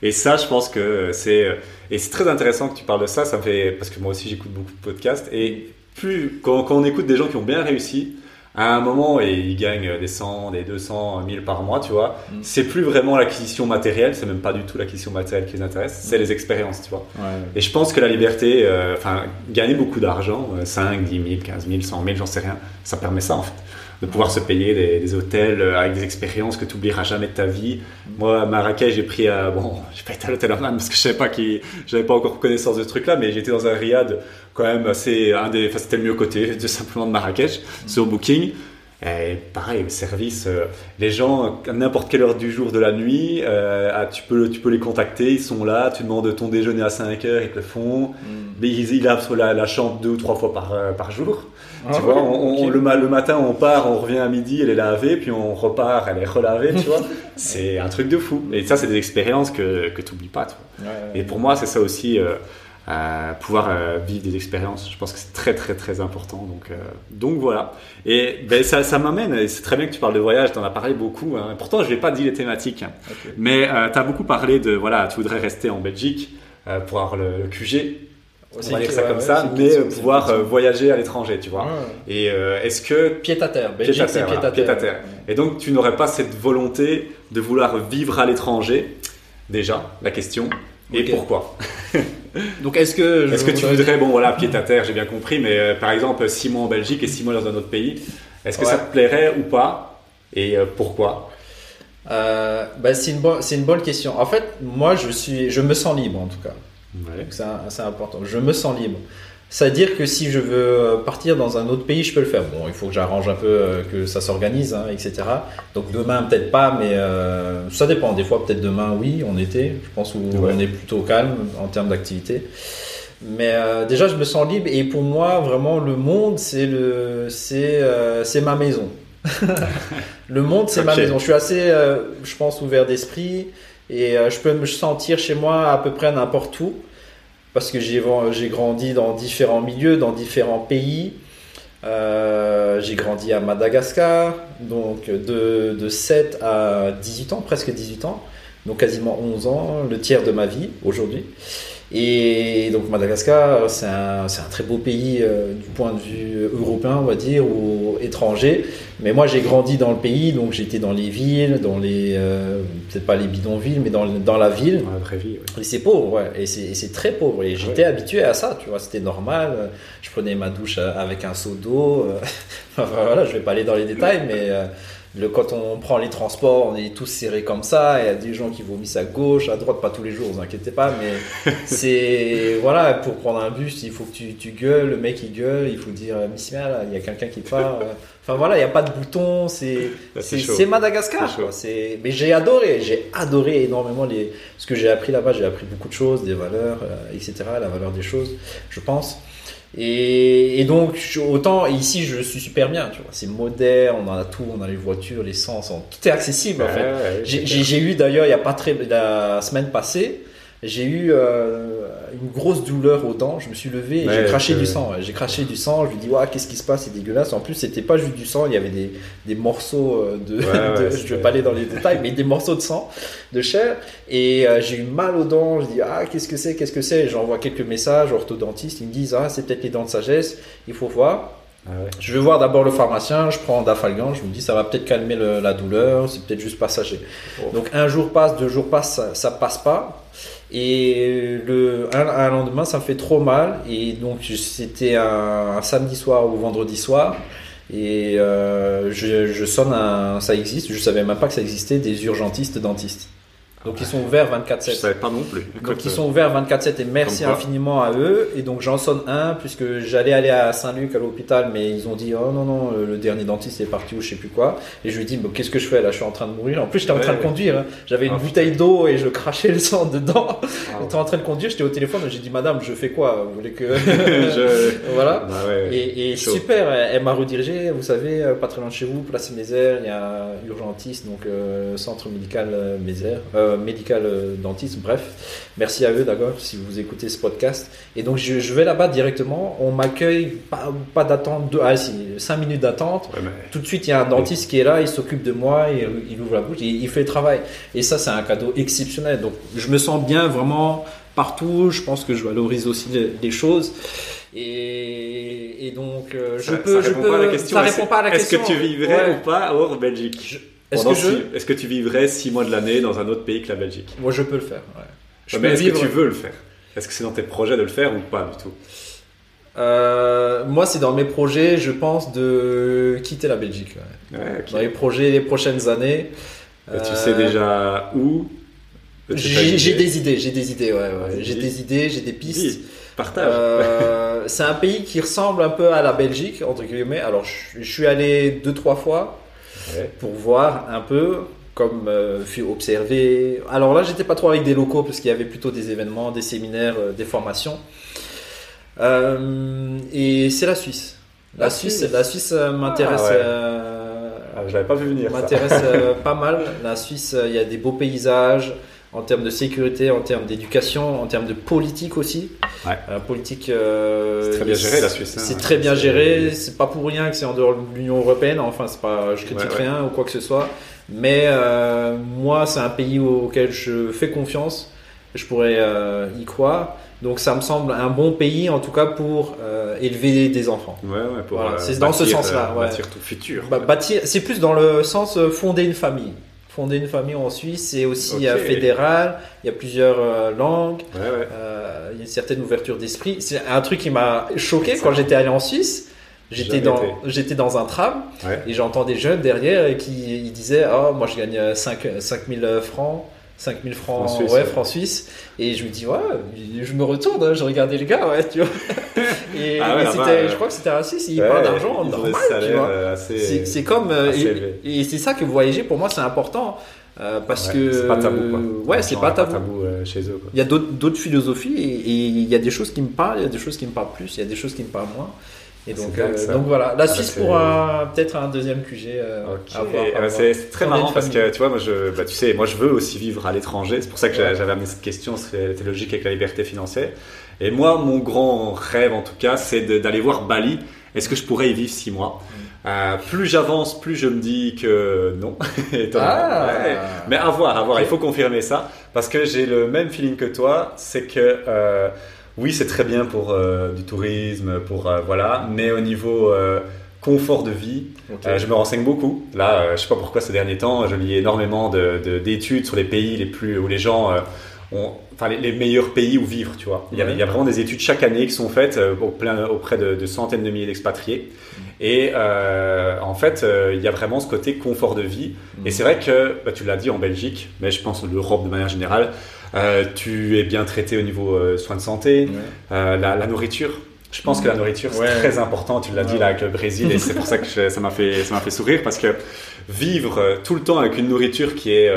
et ça je pense que c'est et c'est très intéressant que tu parles de ça ça me fait parce que moi aussi j'écoute beaucoup de podcasts et plus quand, quand on écoute des gens qui ont bien réussi à un moment et ils gagnent des 100 des 200 1000 par mois tu vois Mm. c'est plus vraiment l'acquisition matérielle c'est même pas du tout l'acquisition matérielle qui les intéresse c'est les expériences tu vois Ouais. et je pense que la liberté, euh, enfin, gagner beaucoup d'argent, euh, 5, 10 000, 15 000, 100 000, j'en sais rien, ça permet ça en fait. De pouvoir se payer des, des hôtels euh, avec des expériences que tu oublieras jamais de ta vie. Moi, à Marrakech, j'ai pris, à, bon, j'ai pas été à l'hôtel Amman parce que je savais pas qui, j'avais pas encore connaissance de ce truc-là, mais j'étais dans un riad quand même assez, un des, enfin, c'était le mieux côté, de simplement de Marrakech, sur Booking. Et pareil, le service, euh, les gens, à n'importe quelle heure du jour, de la nuit, euh, ah, tu, peux, tu peux les contacter, ils sont là, tu demandes ton déjeuner à 5 heures, ils te le font. Mm. Mais ils, ils lavent sur la, la chambre deux ou trois fois par, euh, par jour. Ah tu vois, on- on- ok. le, ma- le matin, on part, on revient à midi, elle est lavée, puis on repart, elle est relavée, tu vois. C'est un truc de fou. Et ça, c'est des expériences que, que tu n'oublies pas, tu vois. Ouais, ouais. Et pour moi, c'est ça aussi, euh, euh, pouvoir euh, vivre des expériences. Je pense que c'est très, très, très important. Donc, euh, donc voilà. Et ben, ça, ça m'amène, et c'est très bien que tu parles de voyage, tu en as parlé beaucoup. hein. Pourtant, je n'ai pas dit les thématiques. Mais tu as beaucoup parlé de, voilà, tu voudrais rester en Belgique euh, pour avoir le, le QG, on va dire ça ouais, comme ouais, ça, mais question, euh, pouvoir euh, voyager à l'étranger, tu vois. Ouais. Et euh, est-ce que Pied à terre. Pied Belgique, à c'est terre, pied voilà, à pied terre. à terre. Et donc, tu n'aurais pas cette volonté de vouloir vivre à l'étranger? Déjà, la question. Et pourquoi? Donc, est-ce que. je Est-ce que tu voudrais- bon voilà, pied à terre, j'ai bien compris, mais euh, par exemple, 6 mois en Belgique et 6 mois dans un autre pays, est-ce que Ouais. ça te plairait ou pas Et euh, pourquoi? Euh, bah, c'est une, bonne- c'est une bonne question. En fait, moi, je, suis, je me sens libre en tout cas. Ouais. C'est important. Je me sens libre. C'est-à-dire que si je veux partir dans un autre pays, je peux le faire. Bon, il faut que j'arrange un peu, euh, que ça s'organise, hein, etc. Donc demain, peut-être pas, mais euh, ça dépend. Des fois, peut-être demain, oui, en été. Je pense où Ouais. on est plutôt calme en termes d'activité. Mais euh, déjà, je me sens libre. Et pour moi, vraiment, le monde, c'est le, c'est, euh, c'est ma maison. le monde, c'est ma maison. Je suis assez, euh, je pense, ouvert d'esprit. Et euh, je peux me sentir chez moi à peu près n'importe où parce que j'ai grandi dans différents milieux, dans différents pays. Euh, j'ai grandi à Madagascar, donc de, de 7 à 18 ans, presque 18 ans, donc quasiment 11 ans, le tiers de ma vie aujourd'hui. Et donc Madagascar, c'est un, c'est un très beau pays euh, du point de vue européen, on va dire, ou étranger. Mais moi, j'ai grandi dans le pays, donc j'étais dans les villes, dans les, euh, peut-être pas les bidonvilles, mais dans, dans la ville. Dans la vraie vie. Et c'est pauvre, ouais. Et c'est et c'est très pauvre. Et j'étais habitué à ça, tu vois. C'était normal. Je prenais ma douche euh, avec un seau d'eau. euh. Enfin, voilà, je vais pas aller dans les détails, mais euh, le, quand on prend les transports, on est tous serrés comme ça. Il y a des gens qui vomissent à gauche, à droite, pas tous les jours, vous inquiétez pas. Mais c'est. Voilà, pour prendre un bus, il faut que tu, tu gueules. Le mec, il gueule. Il faut dire là, il y a quelqu'un qui part. Enfin voilà, il n'y a pas de bouton. C'est. C'est Madagascar. Quoi. C'est- Mais j'ai adoré, j'ai adoré énormément les... ce que j'ai appris là-bas. J'ai appris beaucoup de choses, des valeurs, euh, etc. La valeur des choses, je pense. Et, et donc, autant ici, je suis super bien. Tu vois, c'est moderne, on a tout, on a les voitures, l'essence, tout est accessible en Ouais, fait. ouais, j'ai eu d'ailleurs, il y a pas très la semaine passée, j'ai eu euh, une grosse douleur aux dents. Je me suis levé et Ouais, j'ai craché du sang. J'ai craché du sang. Je lui dis, ouais, qu'est-ce qui se passe? C'est dégueulasse. En plus, c'était pas juste du sang. Il y avait des, des morceaux euh, de. Ouais, ouais, de- je vais pas aller dans les détails, mais des morceaux de sang, de chair. Et euh, j'ai eu mal aux dents. Je dis, ah, qu'est-ce que c'est? Qu'est-ce que c'est? J'envoie quelques messages aux orthodontistes. Ils me disent, ah, c'est peut-être les dents de sagesse. Il faut voir. Ah ouais. Je vais voir d'abord le pharmacien, je prends Dafalgan, je me dis ça va peut-être calmer le- la douleur, c'est peut-être juste passager. Oh. Donc un jour passe, deux jours passe, ça, ça passe pas. Et le un, un lendemain, ça me fait trop mal. Et donc c'était un, un samedi soir ou vendredi soir. Et euh, je, je sonne un, ça existe, je savais même pas que ça existait, des urgentistes dentistes. Donc ils sont ouverts 24/7. Je savais pas non plus. Donc ils sont ouverts 24/7 et merci infiniment à eux. Et donc j'en sonne un puisque j'allais aller à Saint-Luc à l'hôpital, mais ils ont dit oh non non euh, le dernier dentiste est parti ou je sais plus quoi. Et je lui dis bon, qu'est-ce que je fais là? Je suis en train de mourir. En plus j'étais en Ouais, train de conduire. hein. J'avais une Ah, bouteille d'eau et je crachais le sang dedans. Ah, J'étais en train de conduire, j'étais au téléphone. J'ai dit madame je fais quoi? Vous voulez que Je- voilà. Bah ouais. Et, et super, elle, m'a redirigé, vous savez, euh, pas très loin de chez vous, place Mézère, il y a urgentiste, donc euh, centre médical Mézère, euh, médical euh, dentiste, bref. Merci à eux d'accord si vous écoutez ce podcast. Et donc je, je vais là-bas directement, on m'accueille, pas, pas d'attente, de, ah si, 5 minutes d'attente. Ouais, mais- Tout de suite, il y a un dentiste qui est là, il s's'occupe de moi, il, il ouvre la bouche, il, il fait le travail. Et ça, c'est un cadeau exceptionnel. Donc, je me sens bien vraiment partout. Je pense que je valorise aussi les, les choses. Et, et donc, euh, je peux. ça je répond peux- pas à la question. Ça Est-ce- répond pas à la Est-ce question. que tu vivrais Ouais. ou pas hors Belgique? Je- Est-ce que je. tu vivrais six mois de l'année dans un autre pays que la Belgique? Moi, je peux le faire. ouais. Je Mais est-ce vivre. que tu veux le faire? Est-ce que c'est dans tes projets de le faire ou pas du tout? Euh, moi, c'est dans mes projets, je pense, de quitter la Belgique. ouais. Ouais, ok. Dans les projets les prochaines années. Et Tu Euh, sais déjà où? J'ai des idées, j'ai des idées, ouais, ouais. J'ai des idées, j'ai des pistes. Partage. Euh, c'est un pays qui ressemble un peu à la Belgique, entre guillemets. Alors, je, je suis allé deux, trois fois Ouais. pour voir un peu, comme euh, fut observé. Alors là, j'étais pas trop avec des locaux parce qu'il y avait plutôt des événements, des séminaires, euh, des formations. Euh, et c'est la Suisse. La, La Suisse, Suisse. la Suisse m'intéresse. Ah ouais. Ah, je l'avais pas vu venir. m'intéresse pas mal. La Suisse, il y a des beaux paysages en termes de sécurité, en termes d'éducation, en termes de politique aussi. Ouais. Euh, politique. euh, C'est très bien géré, la Suisse, hein. C'est très bien géré. C'est pas pour rien que c'est en dehors de l'Union européenne. Enfin, c'est pas, je critique Ouais, ouais. rien ou quoi que ce soit. Mais euh, moi, c'est un pays auquel je fais confiance. Je pourrais euh, y croire. Donc, ça me semble un bon pays, en tout cas, pour euh, élever des enfants. Ouais, ouais, pour Voilà, euh, c'est dans ce sens-là, euh, ouais. Bâtir ton futur. Bah, bâtir, c'est plus dans le sens euh, fonder une famille. Fonder une famille en Suisse, c'est aussi fédéral. Il y a plusieurs euh, langues. Ouais, ouais. euh, il y a une certaine ouverture d'esprit. C'est un truc qui m'a choqué quand j'étais allé en Suisse. J'étais dans, j'étais dans un tram Ouais. et j'entends des jeunes derrière qui ils disaient Oh, moi je gagne 5, 5000 francs. 5000 francs, Francs suisses, ouais, ouais. francs suisses. Et je me dis, ouais, je me retourne, hein, je regardais le gars, ouais, tu vois. Et, Ah ouais, et euh, je crois que c'était un Suisse, il parle d'argent normal, tu vois. euh. C'est comme euh, et- c'est ça que voyager pour moi c'est important euh, parce que c'est pas tabou quoi. ouais c'est pas tabou. euh, chez eux quoi. Il y a d'autres d'autres philosophies et et il y a des choses qui me parlent, il y a des choses qui me parlent plus, il y a des choses qui me parlent moins. Et donc, dingue, euh, donc voilà, la Suisse pour peut-être un deuxième QG. euh, Ok. à voir, à voir. c'est très marrant parce que tu vois, moi, je, bah, tu sais, moi je veux aussi vivre à l'étranger. C'est pour ça que Ouais. j'avais amené cette question. C'était logique avec la liberté financière. Et moi, mon grand rêve en tout cas, c'est d'aller voir Bali. Est-ce que je pourrais y vivre six mois? Mm. Euh, Plus j'avance, plus je me dis que non. Ah. Ouais. Mais à voir, à voir. Il faut confirmer ça parce que j'ai le même feeling que toi. C'est que euh, oui, c'est très bien pour euh, du tourisme, pour euh, voilà, mais au niveau euh, confort de vie, je me renseigne beaucoup. Là, euh, je sais pas pourquoi ces derniers temps, je lis énormément de- de- d'études sur les pays les plus où les gens ont, enfin les, les meilleurs pays où vivre. Tu vois, il y, a, Ouais. il y a vraiment des études chaque année qui sont faites plein- auprès de, de centaines de milliers d'expatriés. Et euh, en fait, euh, il y a vraiment ce côté confort de vie. Mm. Et c'est vrai que, bah, tu l'as dit en Belgique, mais je pense en Europe de manière générale, euh, tu es bien traité au niveau euh, soins de santé, Ouais. euh, la, la nourriture. Je pense que la nourriture c'est Ouais. très important. Tu l'as dit là avec le Brésil et c'est pour ça que je- ça m'a fait ça m'a fait sourire parce que vivre tout le temps avec une nourriture qui est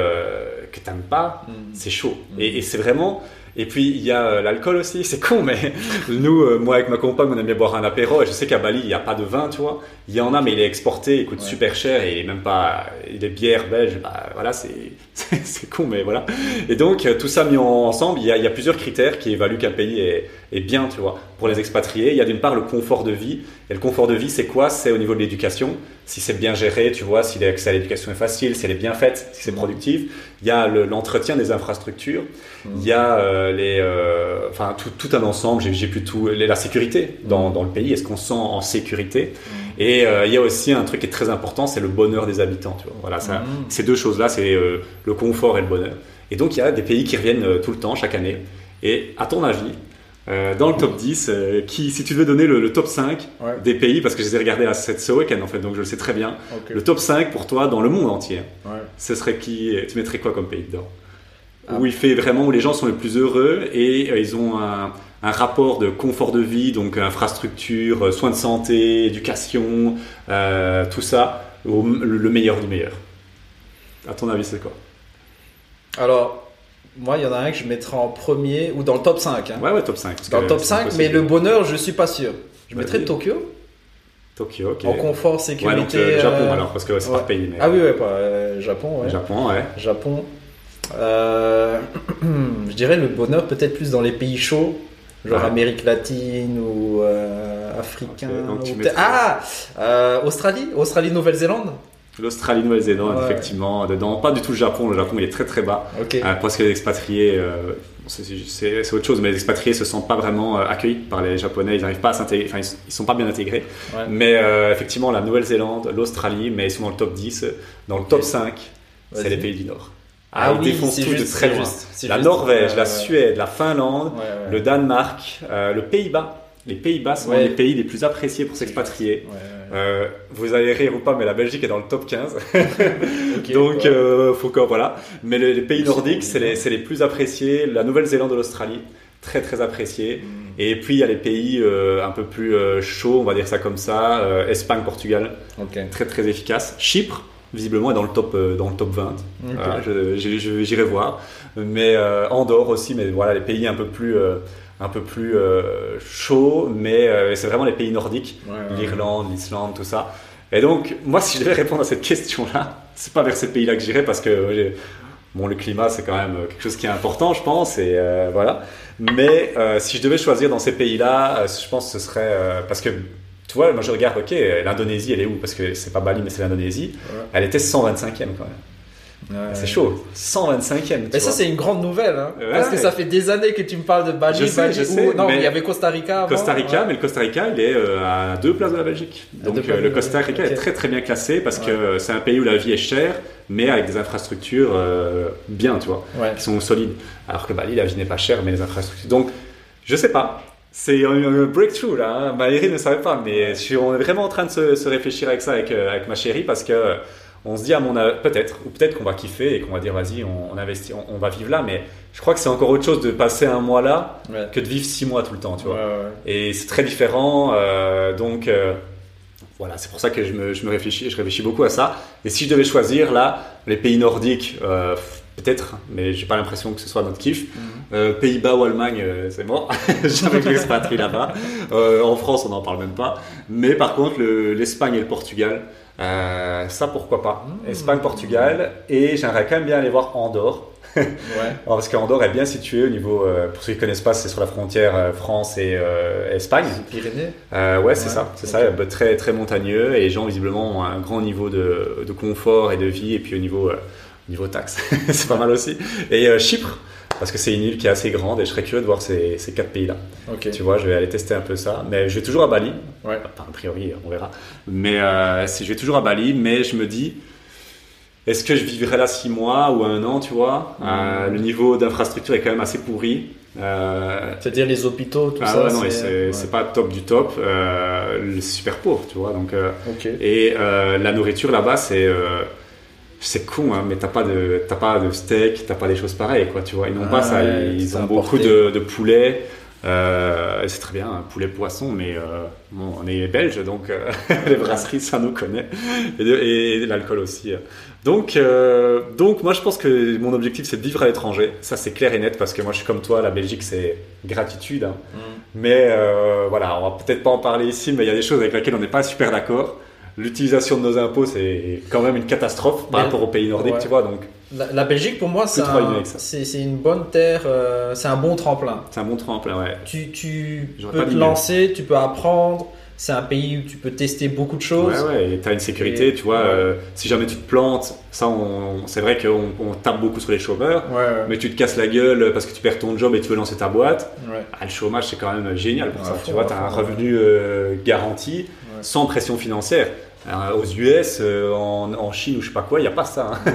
que t'aimes pas, Mm. c'est chaud. Mm. Et, et c'est vraiment Et puis il y a euh, l'alcool aussi, c'est con, mais nous, euh, moi avec ma compagne, on aime bien boire un apéro. Et je sais qu'à Bali, il n'y a pas de vin, tu vois. Il y en a, mais il est exporté, il coûte Ouais. super cher et il est même pas. Il est bière belge, bah voilà, c'est con, mais voilà. Et donc euh, tout ça mis en- ensemble, il y a, il y a plusieurs critères qui évaluent qu'un pays est, est bien, tu vois, pour les expatriés. Il y a d'une part le confort de vie. Et le confort de vie, c'est quoi? C'est au niveau de l'éducation. Si c'est bien géré, tu vois, si l'accès à l'éducation est facile, si elle est bien faite, si c'est Mhm. productif. Il y a le- l'entretien des infrastructures. Mhm. Il y a euh, les, euh, enfin tout, tout un ensemble. J'ai plus tout les- la sécurité dans, dans le pays. Est-ce qu'on se sent en sécurité? Et euh, il y a aussi un truc qui est très important, c'est le bonheur des habitants. Tu vois. Voilà, ça, ces deux choses-là, c'est le confort et le bonheur. Et donc il y a des pays qui reviennent tout le temps, chaque année. Et à ton avis, euh, dans le top 10, euh, qui, si tu devais donner le, le top 5 Ouais. des pays, parce que je les ai regardés là, cette- ce week-end en fait, donc je le sais très bien, le top 5 pour toi dans le monde entier, Ouais. ce serait qui Tu mettrais quoi comme pays dedans? Ah. Où il fait vraiment, où les gens sont les plus heureux et euh, ils ont un, un rapport de confort de vie, donc infrastructure, euh, soins de santé, éducation, euh, tout ça, au, le meilleur du meilleur. À ton avis, c'est quoi? Alors, moi, il y en a un que je mettrais en premier, ou dans le top 5. hein. Ouais, ouais, top 5. parce dans le top c'est 5, impossible. mais le bonheur, je suis pas sûr. Je Vas-y. mettrais Tokyo, Tokyo, ok. en confort, Ouais, sécurité. donc euh, Japon euh, alors, parce que c'est ouais. par pays. Mais... Ah oui, ouais, pas, euh, Japon, ouais. Japon, ouais. Japon. Je dirais le bonheur peut-être plus dans les pays chauds, genre Ouais. Amérique latine ou africain. Donc ou ah Australie, Australie, Nouvelle-Zélande. L'Australie, Nouvelle-Zélande, Ouais. effectivement. Dedans, pas du tout le Japon. Le Japon, il est très très bas. Euh, parce que les expatriés, euh, c'est- autre chose, mais les expatriés se sentent pas vraiment euh, accueillis par les Japonais. Ils n'arrivent pas à s'intégrer. Enfin, ils, sont pas bien intégrés. Ouais. Mais euh, effectivement, la Nouvelle-Zélande, l'Australie, mais ils sont dans le top 10. Dans le top 5, c'est les pays du Nord. Ah ils oui, défoncent tout juste, de très loin. juste, La. Norvège, la. Suède, la Finlande, le Danemark, le Pays-Bas. Les Pays-Bas sont Ouais. les pays les plus appréciés pour s'expatrier. Ouais. Euh, vous allez rire ou pas, mais la Belgique est dans le top 15. Ok, Donc, euh, faut que, voilà. Mais les, les pays nordiques, c'est les, plus appréciés. La Nouvelle-Zélande et l'Australie, très très appréciés. Mm. Et puis, il y a les pays euh, un peu plus euh, chauds, on va dire ça comme ça. Espagne, Portugal, très très efficace. Chypre, visiblement, est dans le top, dans le top 20. Ok. Voilà, je- j'ai- je- J'irai voir. Mais euh, Andorre aussi, mais voilà, les pays un peu plus, euh, un peu plus euh, chauds. Mais euh, c'est vraiment les pays nordiques Ouais, ouais. l'Irlande, l'Islande, tout ça. Et donc, moi, si je devais répondre à cette question-là, c'est pas vers ces pays-là que j'irais parce que euh, bon, le climat, c'est quand même quelque chose qui est important, je pense, et euh, voilà. Mais si je devais choisir dans ces pays-là, je pense que ce serait parce que tu vois, moi je regarde, ok, l'Indonésie, elle est où? Parce que c'est pas Bali, mais c'est l'Indonésie. Ouais. Elle était 125e quand même. Ouais, C'est chaud, 125e. tu Mais ça, c'est une grande nouvelle. Hein, Ouais. Parce que ça fait des années que tu me parles de Bali. Je sais, Bali je ou- sais, Non, mais- il y avait Costa Rica. avant, Costa Rica, ouais. mais le Costa Rica, il est euh, à deux places de la Belgique. Donc euh, le Costa Rica est très très bien classé parce Ouais. que c'est un pays où la vie est chère, mais avec des infrastructures euh, bien, tu vois, Ouais. qui sont solides. Alors que Bali, la vie n'est pas chère, mais les infrastructures. Donc, je sais pas. C'est un, breakthrough là. Hein. Maëri ne savait pas, mais je suis, on est vraiment en train de se, se réfléchir avec ça, avec, avec ma chérie, parce que on se dit mon peut-être, ou peut-être qu'on va kiffer et qu'on va dire vas-y, on, on investit, on, on va vivre là, mais je crois que c'est encore autre chose de passer un mois là Ouais. que de vivre six mois tout le temps, tu vois. Ouais, ouais. Et c'est très différent. euh, donc euh, voilà, c'est pour ça que je me, je me réfléchis, je réfléchis beaucoup à ça. Et si je devais choisir là, les pays nordiques, euh, peut-être, mais j'ai pas l'impression que ce soit notre kiff. Euh, Pays-Bas ou Allemagne, euh, c'est mort. Jamais que l'expatrie là-bas. Euh, en France, on n'en parle même pas. Mais par contre, le- l'Espagne et le Portugal, euh, ça pourquoi pas. Mhm. Espagne, Portugal. Et j'aimerais quand même bien aller voir Andorre. Ouais. Alors, parce qu'Andorre est bien situé au niveau, euh, pour ceux qui connaissent pas, c'est sur la frontière euh, France et Espagne. Pyrénées. Ouais, c'est ça, c'est ça, très très montagneux et les gens visiblement ont un grand niveau de, de confort et de vie et puis au niveau niveau taxes, c'est pas mal aussi. Et Chypre, parce que c'est une île qui est assez grande et je serais curieux de voir ces, ces quatre pays-là. Tu vois, je vais aller tester un peu ça, mais je vais toujours à Bali. Ouais. Enfin, a priori, on verra. Mais euh, je vais toujours à Bali, mais je me dis. Est-ce que je vivrai là six mois ou un an, tu vois? Euh, Le niveau d'infrastructure est quand même assez pourri. Euh, C'est-à-dire les hôpitaux, tout ah ça. ouais, non, c'est ouais. pas top du top. Euh, c'est super pauvre, tu vois. Donc, et la nourriture là-bas, c'est c'est con, hein, mais t'as pas de t'as pas de steak, t'as pas des choses pareilles, quoi. Tu vois. Ils n'ont Ah pas ça. Ils ont beaucoup de, de poulet. Euh, c'est très bien, poulet, poisson, mais euh, bon, on est belge, donc euh, les brasseries, ça nous connaît. Et, l'alcool aussi. Donc, donc, moi, je pense que mon objectif, c'est de vivre à l'étranger. Ça, c'est clair et net, parce que moi, je suis comme toi, la Belgique, c'est gratitude. hein. Mais euh, voilà, on va peut-être pas en parler ici, mais il y a des choses avec lesquelles on n'est pas super d'accord. L'utilisation de nos impôts, c'est quand même une catastrophe par rapport aux pays nordiques, ouais. tu vois. Donc, La, la Belgique, pour moi, c'est un- une bonne terre, euh, c'est un bon tremplin. c'est un bon tremplin, ouais. Tu, tu peux te lancer, tu peux apprendre. C'est un pays où tu peux tester beaucoup de choses. Ouais, ouais, et t'as une sécurité, Et- tu vois. ouais. euh, si jamais tu te plantes, ça, c'est vrai qu'on on tape beaucoup sur les chômeurs. Ouais, ouais. Mais tu te casses la gueule parce que tu perds ton job et tu veux lancer ta boîte. ouais. Ah, le chômage, c'est quand même génial pour ça. Tu vois, tu as un revenu euh, garanti, sans pression financière. Euh, aux US, euh, en, en Chine ou je sais pas quoi, il n'y a pas ça. hein. Ouais,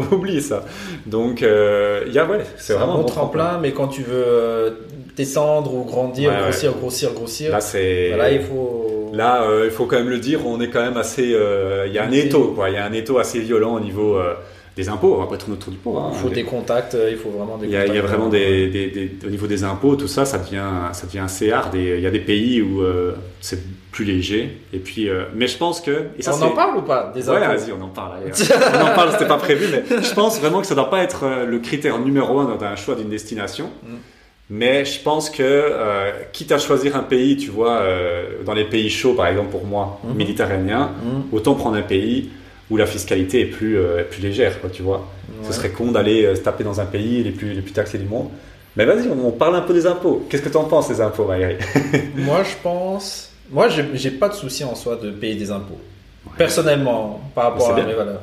ouais. On oublie ça. Donc, euh, il y a, ouais, c'est C'est un vraiment bon tremplin, mais quand tu veux euh, t'étendre ou grandir, Ouais, grossir, grossir, grossir, Là, c'est. là il faut. Là, euh, il faut quand même le dire, on est quand même assez. euh, Il y a un étau, quoi. Il y a un étau assez violent au niveau des impôts. On va pas tourner autour du pot. hein. il faut des contacts, il faut vraiment des Il y, a, il y a vraiment des, des- des- au niveau des impôts, tout ça, ça devient, ça devient assez hard. Et il y a des pays où euh, c'est plus léger. Et puis, euh, mais je pense que. Et ça, On en parle ou pas des Ouais, vas-y, on en parle. allez. on en parle, c'était pas prévu, mais je pense vraiment que ça doit pas être euh, le critère numéro un dans un choix d'une destination. Mm. Mais je pense que, euh, quitte à choisir un pays, tu vois, euh, dans les pays chauds, par exemple pour moi, Mhm. méditerranéens, Mhm. autant prendre un pays où la fiscalité est plus, plus légère, quoi, tu vois. Ouais. Ce serait con d'aller se taper dans un pays les plus, les plus taxés du monde. Mais vas-y, on, on parle un peu des impôts. Qu'est-ce que tu en penses des impôts, Valérie? Moi, je pense. Moi, j'ai pas de souci en soi de payer des impôts. Personnellement, par rapport C'est à bien. mes valeurs.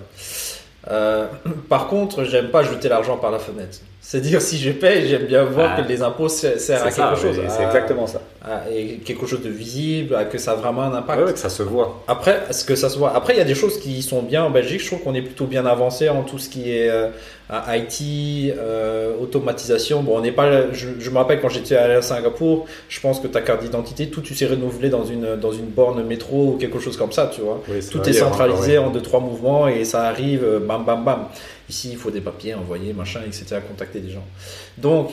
Euh, par contre, j'aime pas jeter l'argent par la fenêtre. C'est-à-dire, si je paye, j'aime bien voir Ah. que les impôts ser- servent à ça, quelque chose. c'est à- exactement ça. à- et quelque chose de visible, à que ça a vraiment un impact. Ouais, que ça se voit. Après, est-ce que ça se voit? Après, il y a des choses qui sont bien en Belgique. Je trouve qu'on est plutôt bien avancé en tout ce qui est euh, IT, euh, automatisation. Bon, on n'est pas. Je, je me rappelle quand j'étais allé à Singapour, je pense que ta carte d'identité, tout tu sais renouvelé dans une dans une borne métro ou quelque chose comme ça, tu vois. Oui, Tout est centralisé en deux trois mouvements et ça arrive euh, bam bam bam. Ici, il faut des papiers envoyer, machin, etc. Contacter des gens. Donc,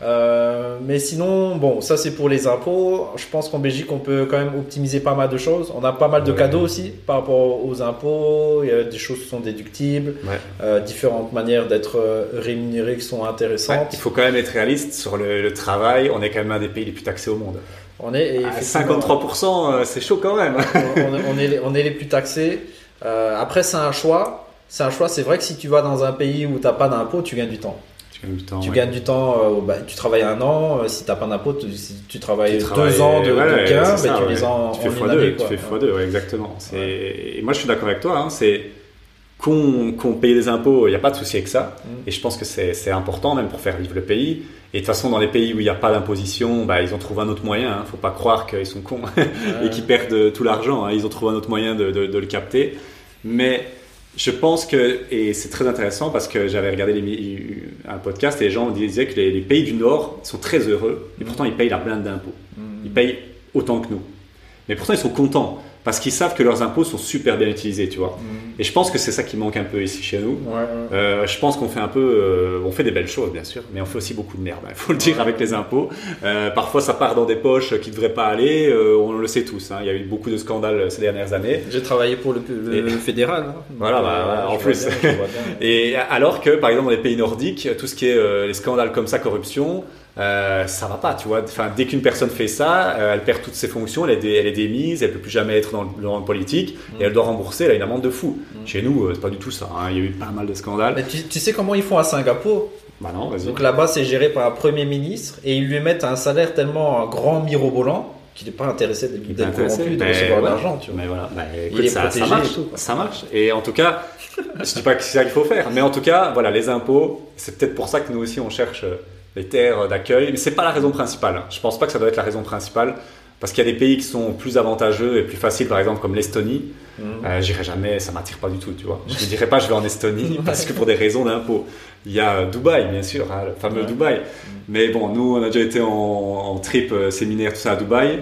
euh, mais sinon, bon, ça c'est pour les impôts. Je pense qu'en Belgique, on peut quand même optimiser pas mal de choses. On a pas mal de Ouais. cadeaux aussi par rapport aux impôts. Il y a des choses qui sont déductibles, Ouais. euh, différentes manières d'être euh, rémunéré qui sont Ouais, intéressantes. il faut quand même être réaliste sur le, le travail. On est quand même un des pays les plus taxés au monde. On est et À effectivement, 53%, euh, c'est chaud quand même. on, on est, les- on est les plus taxés. Euh, après, c'est un choix. C'est un choix. C'est vrai que si tu vas dans un pays où t'as pas d'impôt, tu gagnes du temps. Tu gagnes du temps. Tu ouais. gagnes du temps, euh, bah, tu travailles un an, euh, si t'as pas d'impôt, tu, si tu travailles Tu deux travailles- ans de, ouais, bah, ça, tu ouais. les en, Tu fais en une fois année, deux, quoi. tu fais fois deux, ouais, exactement. Et moi, je suis d'accord avec toi. hein, c'est qu'on qu'on paye des impôts, il n'y a pas de souci avec ça. Mm. Et je pense que c'est important même pour faire vivre le pays. Et de toute façon, dans les pays où il n'y a pas d'imposition, bah, ils ont trouvé un autre moyen. Il ne faut pas croire qu'ils sont cons et qu'ils perdent tout l'argent. hein. Ils ont trouvé un autre moyen de, de- de le capter. Mais je pense que, et c'est très intéressant parce que j'avais regardé les- un podcast et les gens disaient que les, les pays du Nord sont très heureux et pourtant ils payent la blinde d'impôts. Mm. Ils payent autant que nous. Mais pourtant ils sont contents parce qu'ils savent que leurs impôts sont super bien utilisés, tu vois. Mm. Et je pense que c'est ça qui manque un peu ici chez nous. Ouais, ouais. Euh, je pense qu'on fait un peu, euh, on fait des belles choses bien sûr, mais on fait aussi beaucoup de merde. Il faut le dire avec les impôts. Euh, parfois, ça part dans des poches qui ne devraient pas aller. on le sait tous. hein. Il y a eu beaucoup de scandales ces dernières années. J'ai travaillé pour le, le- fédéral. hein. Voilà, bah, en plus. bien. Et alors que, par exemple, dans les pays nordiques, tout ce qui est les scandales comme ça, corruption, euh, ça va pas, tu vois. Enfin, dès qu'une personne fait ça, euh, elle perd toutes ses fonctions, elle est, dé- elle est démise, elle peut plus jamais être dans le, dans le politique et elle doit rembourser, elle a une amende de fou. Mm. Chez nous, euh, c'est pas du tout ça. hein. Il y a eu pas mal de scandales. Mais tu, tu sais comment ils font à Singapour? Bah non, vas-y. Donc là-bas, c'est géré par un premier ministre et ils lui mettent un salaire tellement grand mirobolant qu'il n'est pas intéressé d'être Il corrompu, de recevoir de l'argent. Tu vois. Mais voilà, bah, Il écoute, est ça, ça protégé marche, et tout, ça marche. Et en tout cas, je dis pas que c'est ça qu'il faut faire, mais en tout cas, voilà, les impôts, c'est peut-être pour ça que nous aussi on cherche euh, les terres d'accueil, mais c'est pas la raison principale. hein. Je pense pas que ça doit être la raison principale, parce qu'il y a des pays qui sont plus avantageux et plus faciles, par exemple comme l'Estonie. Mhm. Euh, J'irai jamais, ça m'attire pas du tout, tu vois. Je ne dirais pas je vais en Estonie parce que pour des raisons d'impôts. Il y a Dubaï, bien sûr, hein, le fameux Ouais. Dubaï. Mais bon, nous, on a déjà été en, en trip euh, séminaire, tout ça à Dubaï.